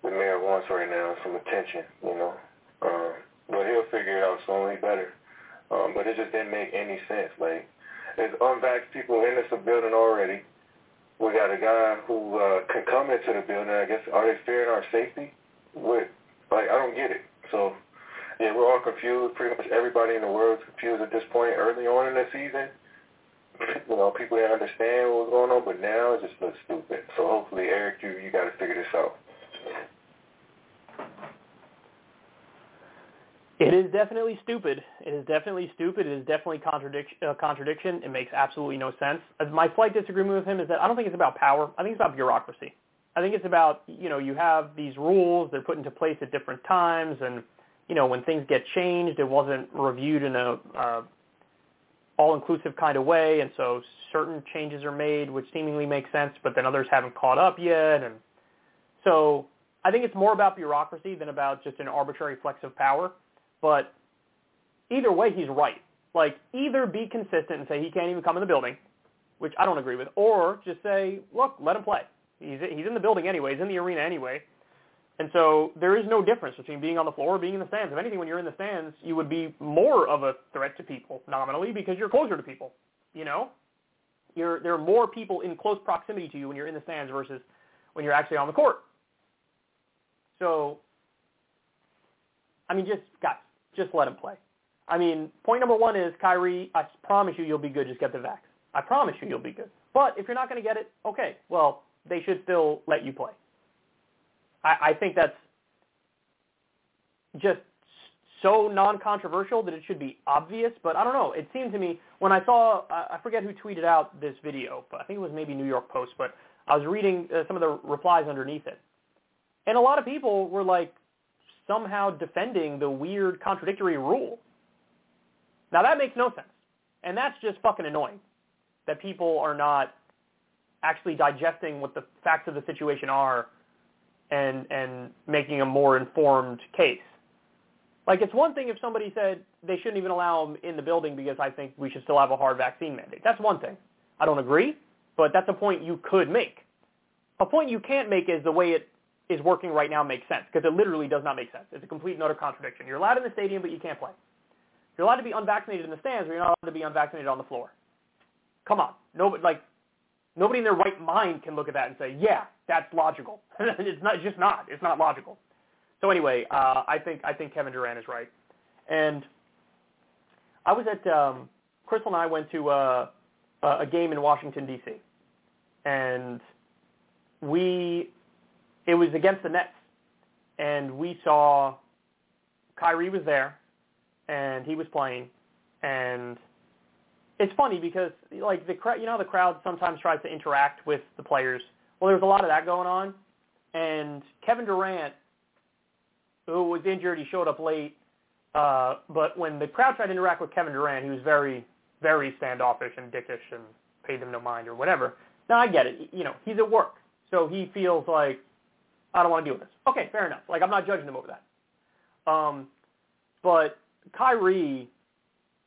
the mayor wants right now some attention, you know. Um, but he'll figure it out slowly better. Um, but it just didn't make any sense. Like, there's unvaxxed people in this building already. We got a guy who uh, can come into the building. I guess are they fearing our safety? With like, I don't get it. So, yeah, we're all confused. Pretty much everybody in the world is confused at this point. Early on in the season, you know, people didn't understand what was going on, but now it just looks stupid. So hopefully, Eric, you you got to figure this out. It is definitely stupid. It is definitely stupid. It is definitely contradiction. Uh, contradiction. It makes absolutely no sense. Uh, my slight disagreement with him is that I don't think it's about power. I think it's about bureaucracy. I think it's about you know you have these rules they're put into place at different times, and you know when things get changed, it wasn't reviewed in a uh, all-inclusive kind of way, and so certain changes are made which seemingly make sense, but then others haven't caught up yet, and so I think it's more about bureaucracy than about just an arbitrary flex of power. But either way, he's right. Like either be consistent and say he can't even come in the building, which I don't agree with, or just say, look, let him play. He's he's in the building anyway. He's in the arena anyway. And so there is no difference between being on the floor or being in the stands. If anything, when you're in the stands, you would be more of a threat to people nominally because you're closer to people. You know, you're, there are more people in close proximity to you when you're in the stands versus when you're actually on the court. So, I mean, just guys, just let him play. I mean, point number one is Kyrie. I promise you, you'll be good. Just get the vax. I promise you, you'll be good. But if you're not going to get it, okay. Well, they should still let you play. I, I think that's just so non-controversial that it should be obvious, but I don't know. It seemed to me when I saw, I forget who tweeted out this video, but I think it was maybe New York Post, but I was reading uh, some of the replies underneath it. And a lot of people were like somehow defending the weird contradictory rule. Now that makes no sense. And that's just fucking annoying that people are not actually digesting what the facts of the situation are and and making a more informed case. Like it's one thing if somebody said they shouldn't even allow them in the building because I think we should still have a hard vaccine mandate. That's one thing. I don't agree, but that's a point you could make. A point you can't make is the way it is working right now makes sense because it literally does not make sense. It's a complete and utter contradiction. You're allowed in the stadium, but you can't play. You're allowed to be unvaccinated in the stands, but you're not allowed to be unvaccinated on the floor. Come on, nobody like nobody in their right mind can look at that and say, yeah, that's logical. it's not it's just not. It's not logical. So anyway, uh, I think I think Kevin Durant is right. And I was at um, Crystal and I went to uh, a game in Washington D.C. and we it was against the Nets, and we saw Kyrie was there, and he was playing, and it's funny because like the you know, the crowd sometimes tries to interact with the players. Well, there's a lot of that going on, and Kevin Durant, who was injured, he showed up late. Uh, but when the crowd tried to interact with Kevin Durant, he was very, very standoffish and dickish and paid them no mind or whatever. Now I get it. You know, he's at work, so he feels like I don't want to deal with this. Okay, fair enough. Like I'm not judging him over that. Um, but Kyrie,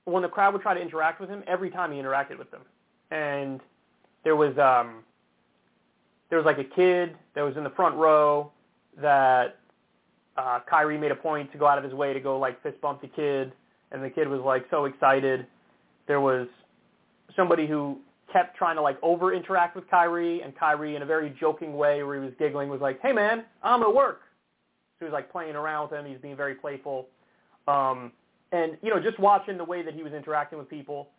when the crowd would try to interact with him, every time he interacted with them, and there was um, there was like a kid that was in the front row that uh, Kyrie made a point to go out of his way to go like fist bump the kid, and the kid was like so excited. There was somebody who kept trying to like over interact with Kyrie, and Kyrie in a very joking way where he was giggling was like, "Hey man, I'm at work." So he was like playing around with him. He's being very playful, um, and you know just watching the way that he was interacting with people,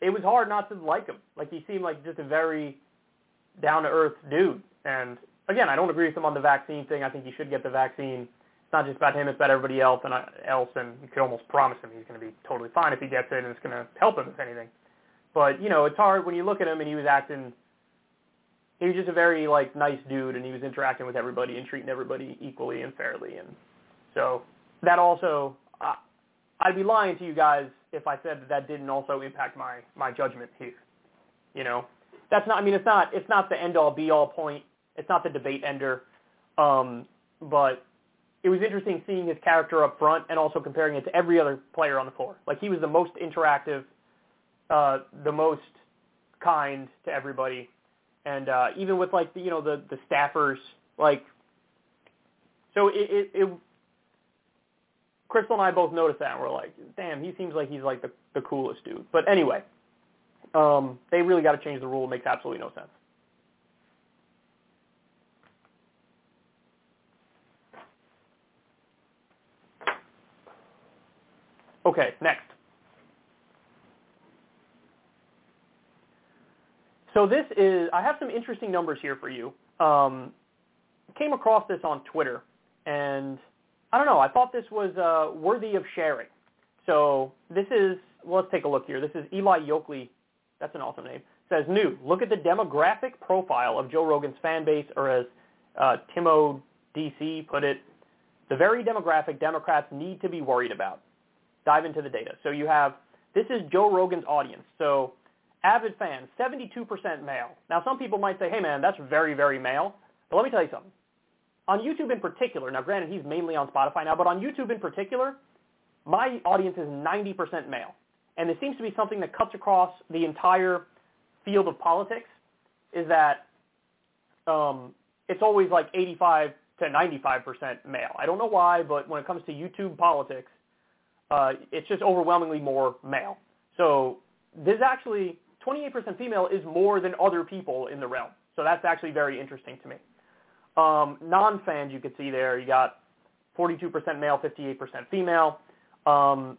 it was hard not to like him. Like he seemed like just a very down to earth dude. And again, I don't agree with him on the vaccine thing. I think he should get the vaccine. It's not just about him; it's about everybody else. And uh, else, and you could almost promise him he's going to be totally fine if he gets it, and it's going to help him if anything. But you know, it's hard when you look at him and he was acting. He was just a very like nice dude, and he was interacting with everybody and treating everybody equally and fairly, and so that also. I'd be lying to you guys if I said that that didn't also impact my my judgment here. You know, that's not. I mean, it's not. It's not the end all be all point. It's not the debate ender. Um, but it was interesting seeing his character up front and also comparing it to every other player on the floor. Like he was the most interactive uh, the most kind to everybody, and uh, even with like the you know the the staffers like. So it, it, it Crystal and I both noticed that and we're like, damn, he seems like he's like the the coolest dude. But anyway, um, they really got to change the rule. It makes absolutely no sense. Okay, next. So this is, I have some interesting numbers here for you. Um, came across this on Twitter, and I don't know, I thought this was uh, worthy of sharing. So this is, well, let's take a look here. This is Eli Yokley, that's an awesome name, says, new, look at the demographic profile of Joe Rogan's fan base, or as uh, Timo DC put it, the very demographic Democrats need to be worried about. Dive into the data. So you have, this is Joe Rogan's audience. So Avid fans, 72% male. Now, some people might say, hey, man, that's very, very male. But let me tell you something. On YouTube in particular, now granted he's mainly on Spotify now, but on YouTube in particular, my audience is 90% male. And it seems to be something that cuts across the entire field of politics is that um, it's always like 85 to 95% male. I don't know why, but when it comes to YouTube politics, uh, it's just overwhelmingly more male. So there's actually 28% female is more than other people in the realm. So that's actually very interesting to me. Um, non-fans you could see there, you got 42% male, 58% female. Um,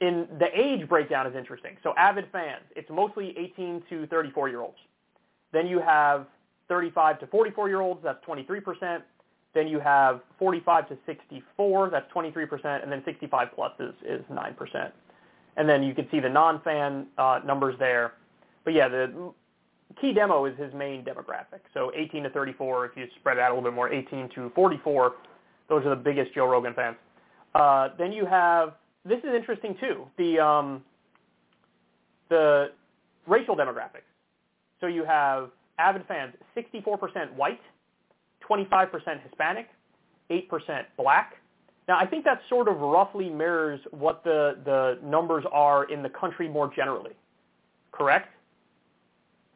in the age breakdown is interesting. So avid fans, it's mostly 18 to 34 year olds. Then you have 35 to 44 year olds, that's 23%. Then you have 45 to 64, that's 23%, and then 65 plus is, is 9%. And then you can see the non-fan uh, numbers there. But yeah, the key demo is his main demographic. So 18 to 34, if you spread it out a little bit more, 18 to 44, those are the biggest Joe Rogan fans. Uh, then you have, this is interesting too, the, um, the racial demographics. So you have avid fans, 64% white, 25% Hispanic, 8% black, now, I think that sort of roughly mirrors what the, the numbers are in the country more generally, correct?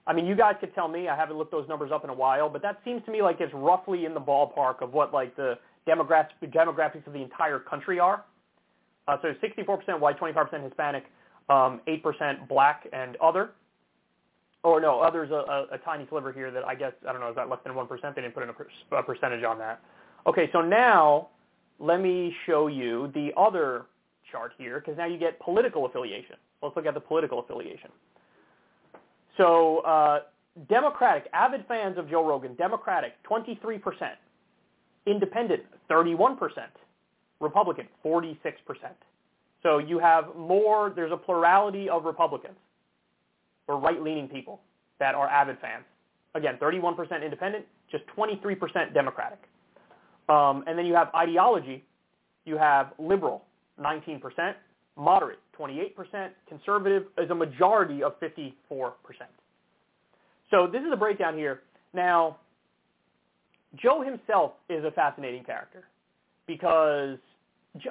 I mean, you guys could tell me. I haven't looked those numbers up in a while, but that seems to me like it's roughly in the ballpark of what like the demographics, demographics of the entire country are. Uh, so 64% white, 25% Hispanic, um, 8% black and other. Or no, other's a, a, a tiny sliver here that I guess, I don't know, is that less than 1%? They didn't put in a, per, a percentage on that. Okay, so now let me show you the other chart here because now you get political affiliation. Let's look at the political affiliation. So uh, Democratic, avid fans of Joe Rogan, Democratic, 23%. Independent, 31%. Republican, 46%. So you have more, there's a plurality of Republicans or right-leaning people that are avid fans. Again, 31% independent, just 23% Democratic. Um, and then you have ideology. You have liberal, 19%, moderate, 28%, conservative is a majority of 54%. So this is a breakdown here. Now, Joe himself is a fascinating character because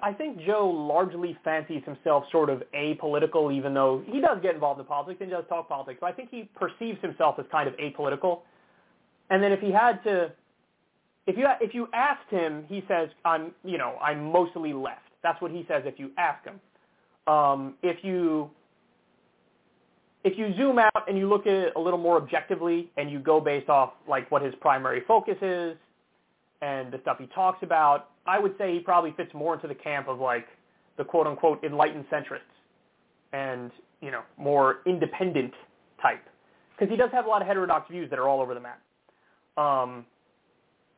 I think Joe largely fancies himself sort of apolitical, even though he does get involved in politics and does talk politics. So I think he perceives himself as kind of apolitical. And then if he had to, if you if you asked him, he says, "I'm you know I'm mostly left." That's what he says if you ask him. Um, if you if you zoom out and you look at it a little more objectively and you go based off like what his primary focus is and the stuff he talks about, I would say he probably fits more into the camp of like the quote unquote enlightened centrists and, you know, more independent type. Because he does have a lot of heterodox views that are all over the map. Um,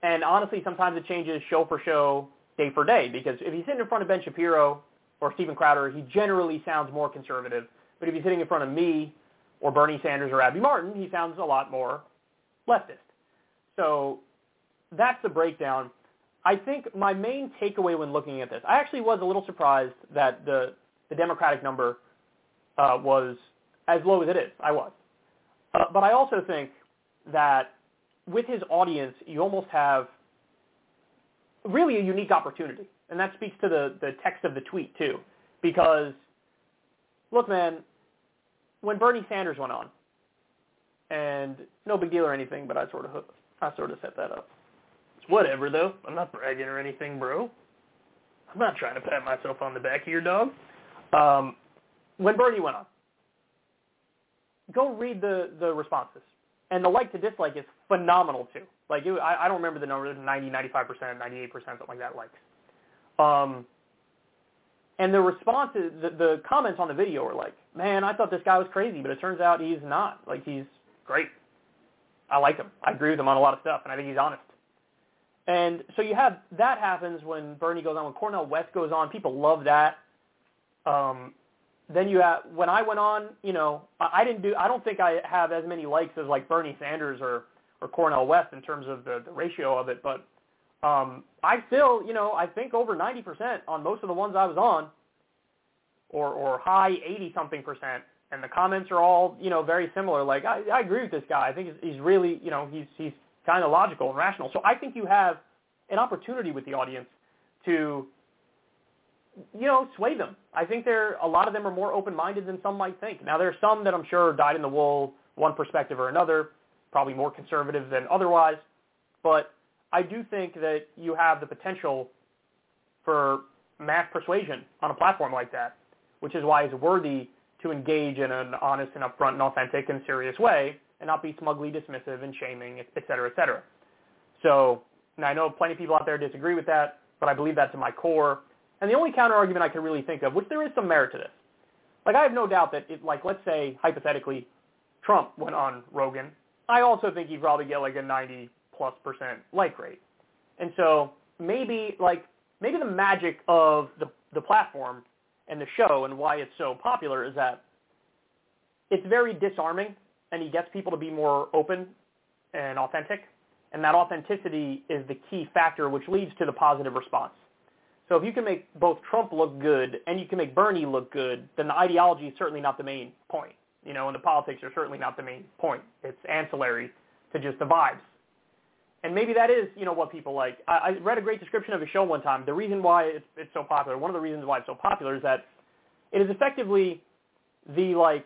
and honestly, sometimes it changes show for show, day for day, because if he's sitting in front of Ben Shapiro or Steven Crowder, he generally sounds more conservative but if he's sitting in front of me or Bernie Sanders or Abby Martin, he sounds a lot more leftist. So that's the breakdown. I think my main takeaway when looking at this, I actually was a little surprised that the, the Democratic number uh, was as low as it is. I was. Uh, but I also think that with his audience, you almost have really a unique opportunity. And that speaks to the, the text of the tweet, too. Because, look, man, when Bernie Sanders went on, and no big deal or anything, but I sort of I sort of set that up. It's whatever though. I'm not bragging or anything, bro. I'm not trying to pat myself on the back here, dog. Um, when Bernie went on, go read the the responses, and the like to dislike is phenomenal too. Like it, I, I don't remember the number, 90, 95 percent, 98 percent, something like that likes. Um, and the responses, the, the comments on the video were like, man, I thought this guy was crazy, but it turns out he's not. Like, he's great. I like him. I agree with him on a lot of stuff, and I think he's honest. And so you have that happens when Bernie goes on, when Cornel West goes on. People love that. Um, then you have when I went on, you know, I, I didn't do. I don't think I have as many likes as like Bernie Sanders or or Cornel West in terms of the, the ratio of it, but um, I still, you know, I think over 90% on most of the ones I was on, or or high 80 something percent, and the comments are all, you know, very similar. Like I, I agree with this guy. I think he's, he's really, you know, he's he's kind of logical and rational. So I think you have an opportunity with the audience to, you know, sway them. I think there a lot of them are more open-minded than some might think. Now there's some that I'm sure dyed in the wool, one perspective or another, probably more conservative than otherwise, but I do think that you have the potential for mass persuasion on a platform like that, which is why it's worthy to engage in an honest and upfront and authentic and serious way and not be smugly dismissive and shaming, et cetera, et cetera. So, and I know plenty of people out there disagree with that, but I believe that's in my core. And the only counterargument I can really think of, which there is some merit to this, like I have no doubt that, it, like let's say hypothetically, Trump went on Rogan, I also think he'd probably get like a 90 plus percent like rate. And so maybe like maybe the magic of the the platform and the show and why it's so popular is that it's very disarming and he gets people to be more open and authentic. And that authenticity is the key factor which leads to the positive response. So if you can make both Trump look good and you can make Bernie look good, then the ideology is certainly not the main point. You know, and the politics are certainly not the main point. It's ancillary to just the vibes and maybe that is, you know, what people like. I, I read a great description of a show one time. The reason why it's, it's so popular, one of the reasons why it's so popular is that it is effectively the like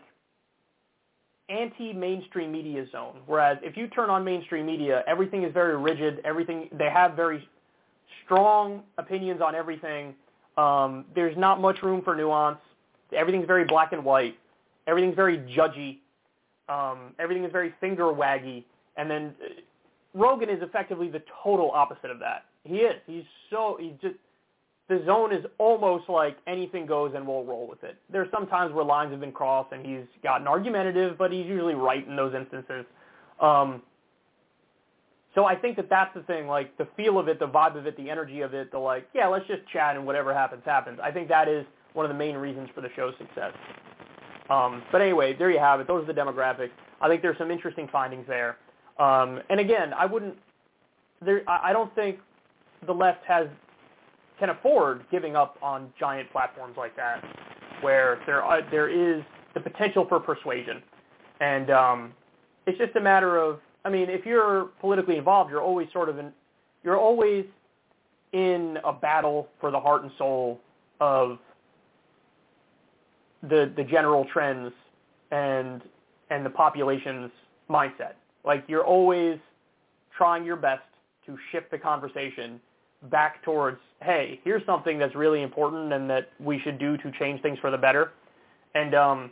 anti-mainstream media zone. Whereas if you turn on mainstream media, everything is very rigid. Everything they have very strong opinions on everything. Um, there's not much room for nuance. Everything's very black and white. Everything's very judgy. Um, everything is very finger waggy. And then Rogan is effectively the total opposite of that. He is. He's so he's just the zone is almost like anything goes and we'll roll with it. There's some times where lines have been crossed and he's gotten argumentative, but he's usually right in those instances. Um, so I think that that's the thing, like the feel of it, the vibe of it, the energy of it, the like, yeah, let's just chat and whatever happens, happens. I think that is one of the main reasons for the show's success. Um, but anyway, there you have it. Those are the demographics. I think there's some interesting findings there. Um, and again, I wouldn't, there, I don't think the left has can afford giving up on giant platforms like that, where there are, there is the potential for persuasion, and um, it's just a matter of I mean, if you're politically involved, you're always sort of in you're always in a battle for the heart and soul of the the general trends and and the population's mindset. Like you're always trying your best to shift the conversation back towards, hey, here's something that's really important and that we should do to change things for the better. And um,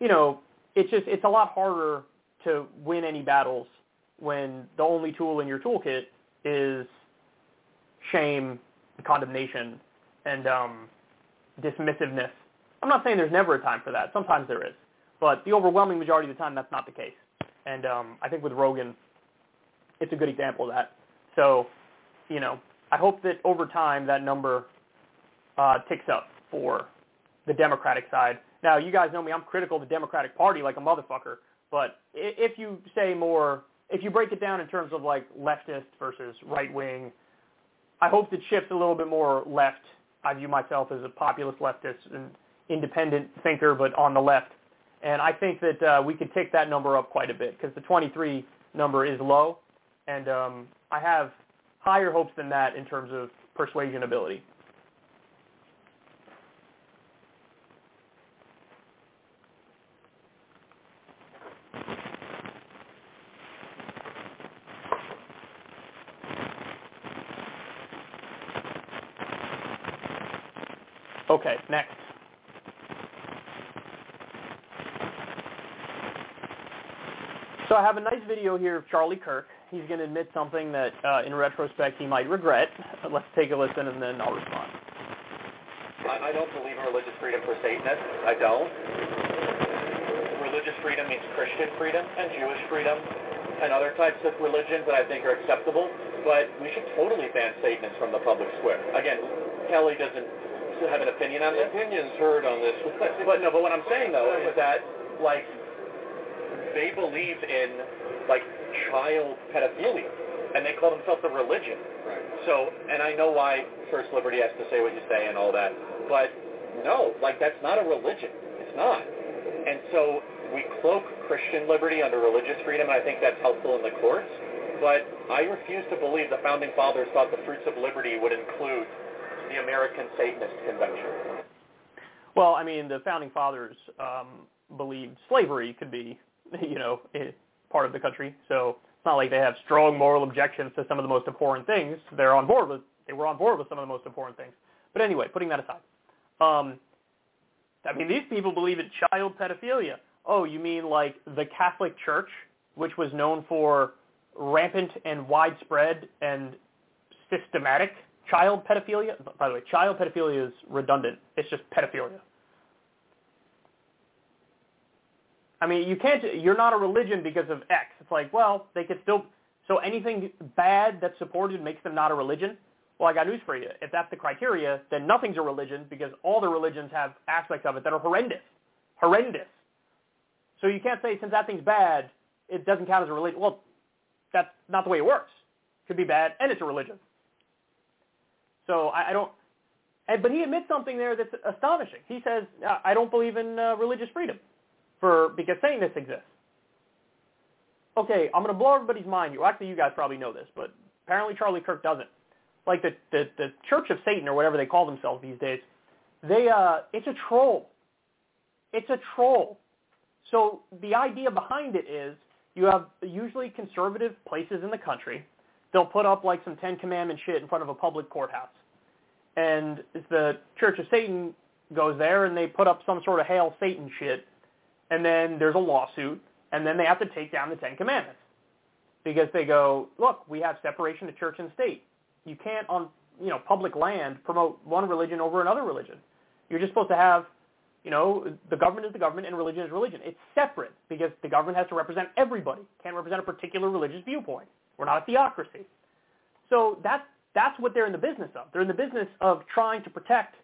you know, it's just it's a lot harder to win any battles when the only tool in your toolkit is shame, condemnation, and um, dismissiveness. I'm not saying there's never a time for that. Sometimes there is. But the overwhelming majority of the time, that's not the case. And um, I think with Rogan, it's a good example of that. So, you know, I hope that over time that number uh, ticks up for the Democratic side. Now, you guys know me. I'm critical of the Democratic Party like a motherfucker. But if you say more, if you break it down in terms of like leftist versus right wing, I hope it shifts a little bit more left. I view myself as a populist leftist and independent thinker, but on the left. And I think that uh, we could take that number up quite a bit because the 23 number is low, and um, I have higher hopes than that in terms of persuasion ability. Okay, next. So I have a nice video here of Charlie Kirk. He's going to admit something that, uh, in retrospect, he might regret. Let's take a listen, and then I'll respond. I, I don't believe in religious freedom for Satanists. I don't. Religious freedom means Christian freedom and Jewish freedom and other types of religions that I think are acceptable. But we should totally ban Satanists from the public square. Again, Kelly doesn't have an opinion on this. Opinions heard on this. but no, but what I'm saying though is that like they believe in like child pedophilia, and they call themselves a religion. Right. So, and I know why First Liberty has to say what you say and all that, but no, like that's not a religion. It's not. And so we cloak Christian liberty under religious freedom, and I think that's helpful in the courts. But I refuse to believe the founding fathers thought the fruits of liberty would include the American Satanist Convention? Well, I mean, the founding fathers um, believed slavery could be, you know, part of the country. So it's not like they have strong moral objections to some of the most important things. They're on board with, they were on board with some of the most important things. But anyway, putting that aside, um, I mean, these people believe in child pedophilia. Oh, you mean like the Catholic Church, which was known for rampant and widespread and systematic Child pedophilia, by the way, child pedophilia is redundant. It's just pedophilia. I mean, you can't, you're not a religion because of X. It's like, well, they could still, so anything bad that's supported makes them not a religion? Well, I got news for you. If that's the criteria, then nothing's a religion because all the religions have aspects of it that are horrendous. Horrendous. So you can't say since that thing's bad, it doesn't count as a religion. Well, that's not the way it works. It could be bad and it's a religion. So I, I don't. And, but he admits something there that's astonishing. He says, "I don't believe in uh, religious freedom for because this exists." Okay, I'm to blow everybody's mind You actually, you guys probably know this, but apparently Charlie Kirk doesn't. Like the the, the Church of Satan or whatever they call themselves these days, they uh, it's a troll. It's a troll. So the idea behind it is you have usually conservative places in the country. They'll put up like some Ten Commandment shit in front of a public courthouse and the Church of Satan goes there and they put up some sort of hail Satan shit, and then there's a lawsuit, and then they have to take down the Ten Commandments because they go, look, we have separation of church and state. You can't on you know public land promote one religion over another religion. You're just supposed to have you know the government is the government and religion is religion. It's separate because the government has to represent everybody. Can't represent a particular religious viewpoint. We're not a theocracy. So that's that's what they're in the business of. They're in the business of trying to protect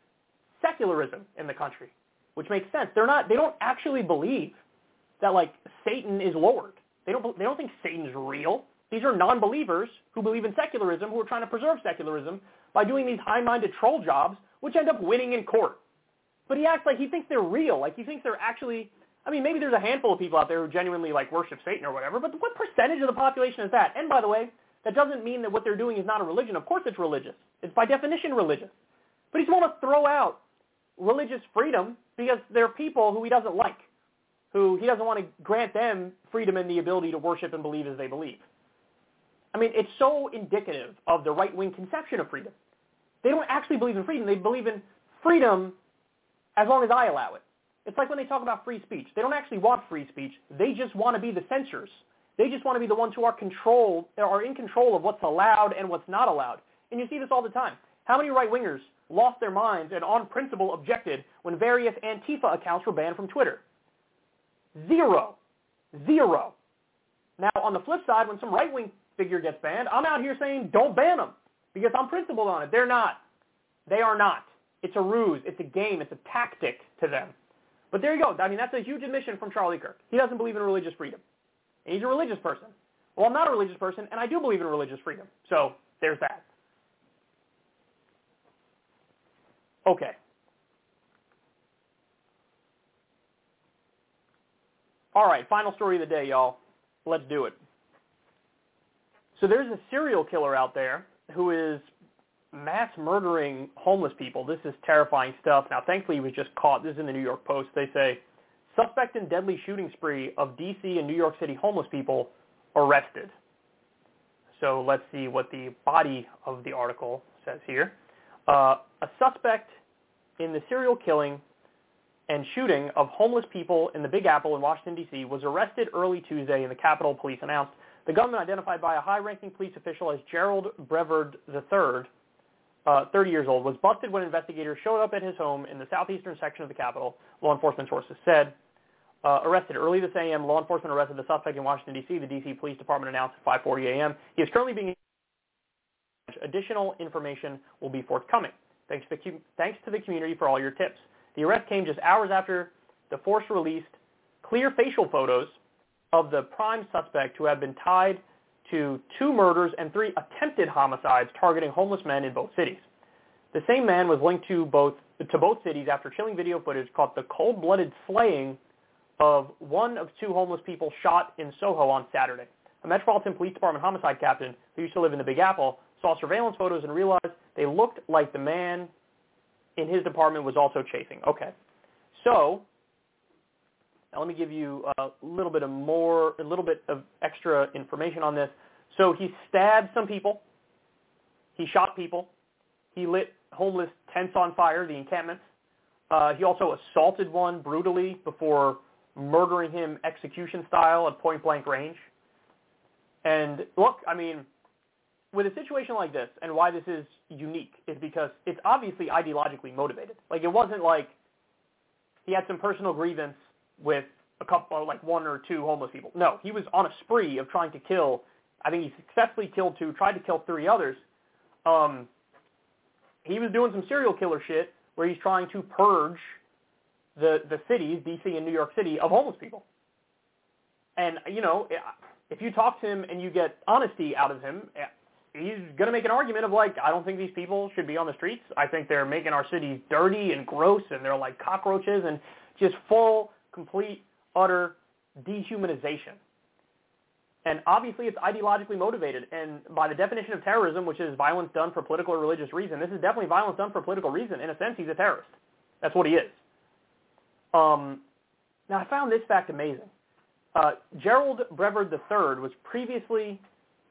secularism in the country, which makes sense. They're not they don't actually believe that like Satan is Lord. They don't they don't think Satan's real. These are non-believers who believe in secularism who are trying to preserve secularism by doing these high-minded troll jobs which end up winning in court. But he acts like he thinks they're real, like he thinks they're actually I mean, maybe there's a handful of people out there who genuinely like worship Satan or whatever, but what percentage of the population is that? And by the way, that doesn't mean that what they're doing is not a religion. Of course it's religious. It's by definition religious. But he's want to throw out religious freedom because there are people who he doesn't like, who he doesn't want to grant them freedom and the ability to worship and believe as they believe. I mean, it's so indicative of the right-wing conception of freedom. They don't actually believe in freedom. They believe in freedom as long as I allow it. It's like when they talk about free speech. They don't actually want free speech. They just want to be the censors. They just want to be the ones who are controlled, are in control of what's allowed and what's not allowed. And you see this all the time. How many right-wingers lost their minds and on principle objected when various Antifa accounts were banned from Twitter? Zero. Zero. Now, on the flip side, when some right-wing figure gets banned, I'm out here saying, don't ban them because I'm principled on it. They're not. They are not. It's a ruse. It's a game. It's a tactic to them. But there you go. I mean, that's a huge admission from Charlie Kirk. He doesn't believe in religious freedom. And he's a religious person. Well, I'm not a religious person, and I do believe in religious freedom. So there's that. Okay. All right, final story of the day, y'all. Let's do it. So there's a serial killer out there who is mass murdering homeless people. This is terrifying stuff. Now, thankfully, he was just caught. This is in the New York Post. They say, suspect in deadly shooting spree of D.C. and New York City homeless people arrested. So let's see what the body of the article says here. Uh, a suspect in the serial killing and shooting of homeless people in the Big Apple in Washington, D.C. was arrested early Tuesday and the Capitol Police announced. The gunman, identified by a high-ranking police official as Gerald Brevard III, uh, 30 years old, was busted when investigators showed up at his home in the southeastern section of the capital, law enforcement sources said. Uh, arrested early this a.m., law enforcement arrested the suspect in Washington, D.C. The D.C. Police Department announced at 5.40 a.m. He is currently being Additional information will be forthcoming. Thanks to, the, thanks to the community for all your tips. The arrest came just hours after the force released clear facial photos of the prime suspect who had been tied to two murders and three attempted homicides targeting homeless men in both cities. The same man was linked to both to both cities after chilling video footage caught the cold-blooded slaying of one of two homeless people shot in Soho on Saturday. A Metropolitan Police Department homicide captain who used to live in the Big Apple saw surveillance photos and realized they looked like the man in his department was also chasing. Okay. So now let me give you a little bit of more, a little bit of extra information on this. So he stabbed some people. He shot people. He lit homeless tents on fire, the encampments. Uh, he also assaulted one brutally before murdering him execution style at point blank range. And look, I mean, with a situation like this, and why this is unique, is because it's obviously ideologically motivated. Like it wasn't like he had some personal grievance with a couple, like one or two homeless people. No, he was on a spree of trying to kill. I think he successfully killed two, tried to kill three others. Um, he was doing some serial killer shit where he's trying to purge the the cities, D.C. and New York City, of homeless people. And you know, if you talk to him and you get honesty out of him, he's going to make an argument of like, I don't think these people should be on the streets. I think they're making our cities dirty and gross, and they're like cockroaches, and just full complete, utter dehumanization. And obviously it's ideologically motivated. And by the definition of terrorism, which is violence done for political or religious reason, this is definitely violence done for political reason. In a sense, he's a terrorist. That's what he is. Um, now, I found this fact amazing. Uh, Gerald Brevard III was previously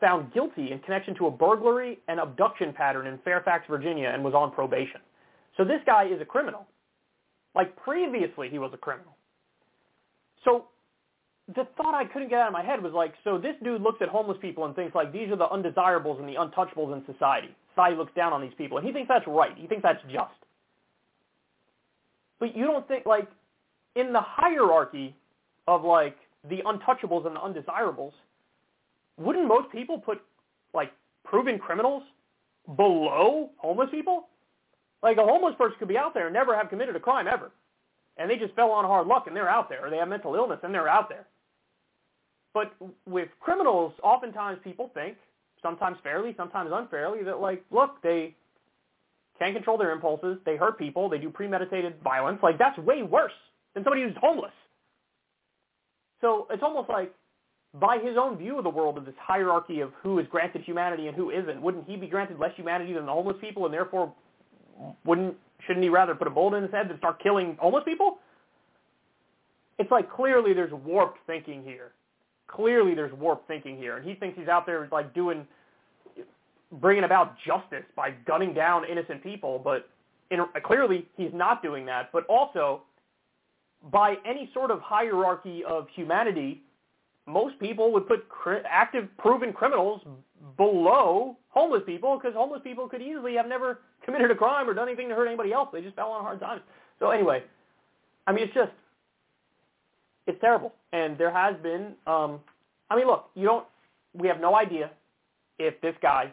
found guilty in connection to a burglary and abduction pattern in Fairfax, Virginia, and was on probation. So this guy is a criminal. Like previously he was a criminal. So the thought I couldn't get out of my head was like, so this dude looks at homeless people and thinks like these are the undesirables and the untouchables in society. Society looks down on these people, and he thinks that's right. He thinks that's just. But you don't think like in the hierarchy of like the untouchables and the undesirables, wouldn't most people put like proven criminals below homeless people? Like a homeless person could be out there and never have committed a crime ever. And they just fell on hard luck and they're out there, or they have mental illness and they're out there. But with criminals, oftentimes people think, sometimes fairly, sometimes unfairly, that like, look, they can't control their impulses, they hurt people, they do premeditated violence. Like that's way worse than somebody who's homeless. So it's almost like by his own view of the world of this hierarchy of who is granted humanity and who isn't, wouldn't he be granted less humanity than the homeless people and therefore wouldn't shouldn't he rather put a bullet in his head than start killing homeless people? It's like clearly there's warped thinking here. Clearly there's warped thinking here, and he thinks he's out there like doing, bringing about justice by gunning down innocent people, but in, clearly he's not doing that. But also, by any sort of hierarchy of humanity, most people would put cri- active proven criminals below homeless people because homeless people could easily have never committed a crime or done anything to hurt anybody else. They just fell on hard times. So anyway, I mean, it's just, it's terrible. And there has been, um, I mean, look, you don't, we have no idea if this guy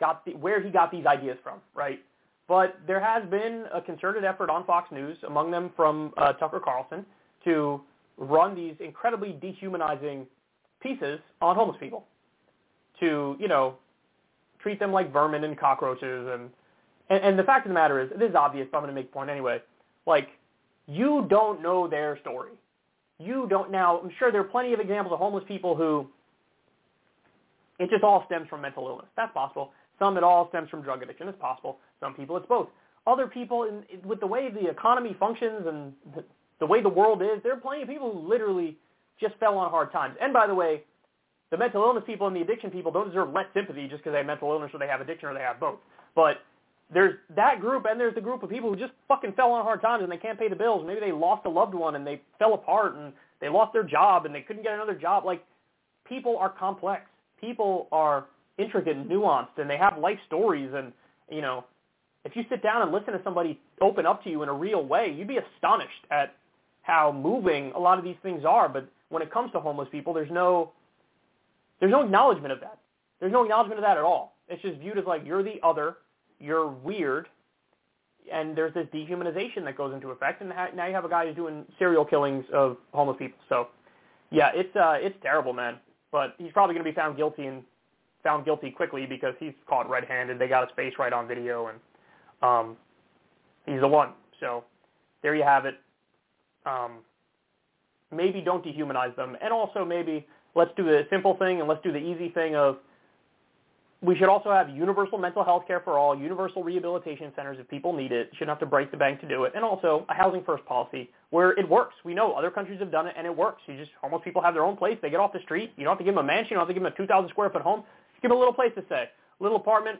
got the, where he got these ideas from, right? But there has been a concerted effort on Fox News, among them from uh, Tucker Carlson, to run these incredibly dehumanizing pieces on homeless people to, you know, treat them like vermin and cockroaches. And, and, and the fact of the matter is, this is obvious, but I'm going to make a point anyway. Like, you don't know their story. You don't now, I'm sure there are plenty of examples of homeless people who it just all stems from mental illness. That's possible. Some it all stems from drug addiction. It's possible. Some people it's both. Other people, in, with the way the economy functions and the, way the world is, there are plenty of people who literally just fell on hard times. And by the way, the mental illness people and the addiction people don't deserve less sympathy just because they have mental illness or they have addiction or they have both. But there's that group and there's the group of people who just fucking fell on hard times and they can't pay the bills. Maybe they lost a loved one and they fell apart and they lost their job and they couldn't get another job. Like people are complex. People are intricate and nuanced and they have life stories and you know, if you sit down and listen to somebody open up to you in a real way, you'd be astonished at how moving a lot of these things are. But when it comes to homeless people, there's no there's no acknowledgement of that. There's no acknowledgement of that at all. It's just viewed as like you're the other, you're weird, and there's this dehumanization that goes into effect. And now you have a guy who's doing serial killings of homeless people. So, yeah, it's uh, it's terrible, man. But he's probably going to be found guilty and found guilty quickly because he's caught red-handed. They got his face right on video, and um, he's the one. So there you have it um, maybe don't dehumanize them. And also maybe let's do the simple thing and let's do the easy thing of we should also have universal mental health care for all, universal rehabilitation centers if people need it. Shouldn't have to break the bank to do it. And also a housing first policy where it works. We know other countries have done it and it works. You just homeless people have their own place. They get off the street. You don't have to give them a mansion. You don't have to give them a 2,000 square foot home. Give them a little place to stay, little apartment,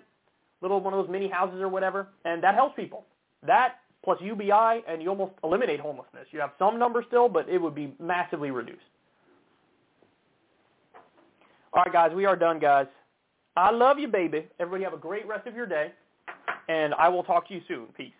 little one of those mini houses or whatever, and that helps people. That plus UBI, and you almost eliminate homelessness. You have some number still, but it would be massively reduced. All right, guys, we are done, guys. I love you, baby. Everybody have a great rest of your day, and I will talk to you soon. Peace.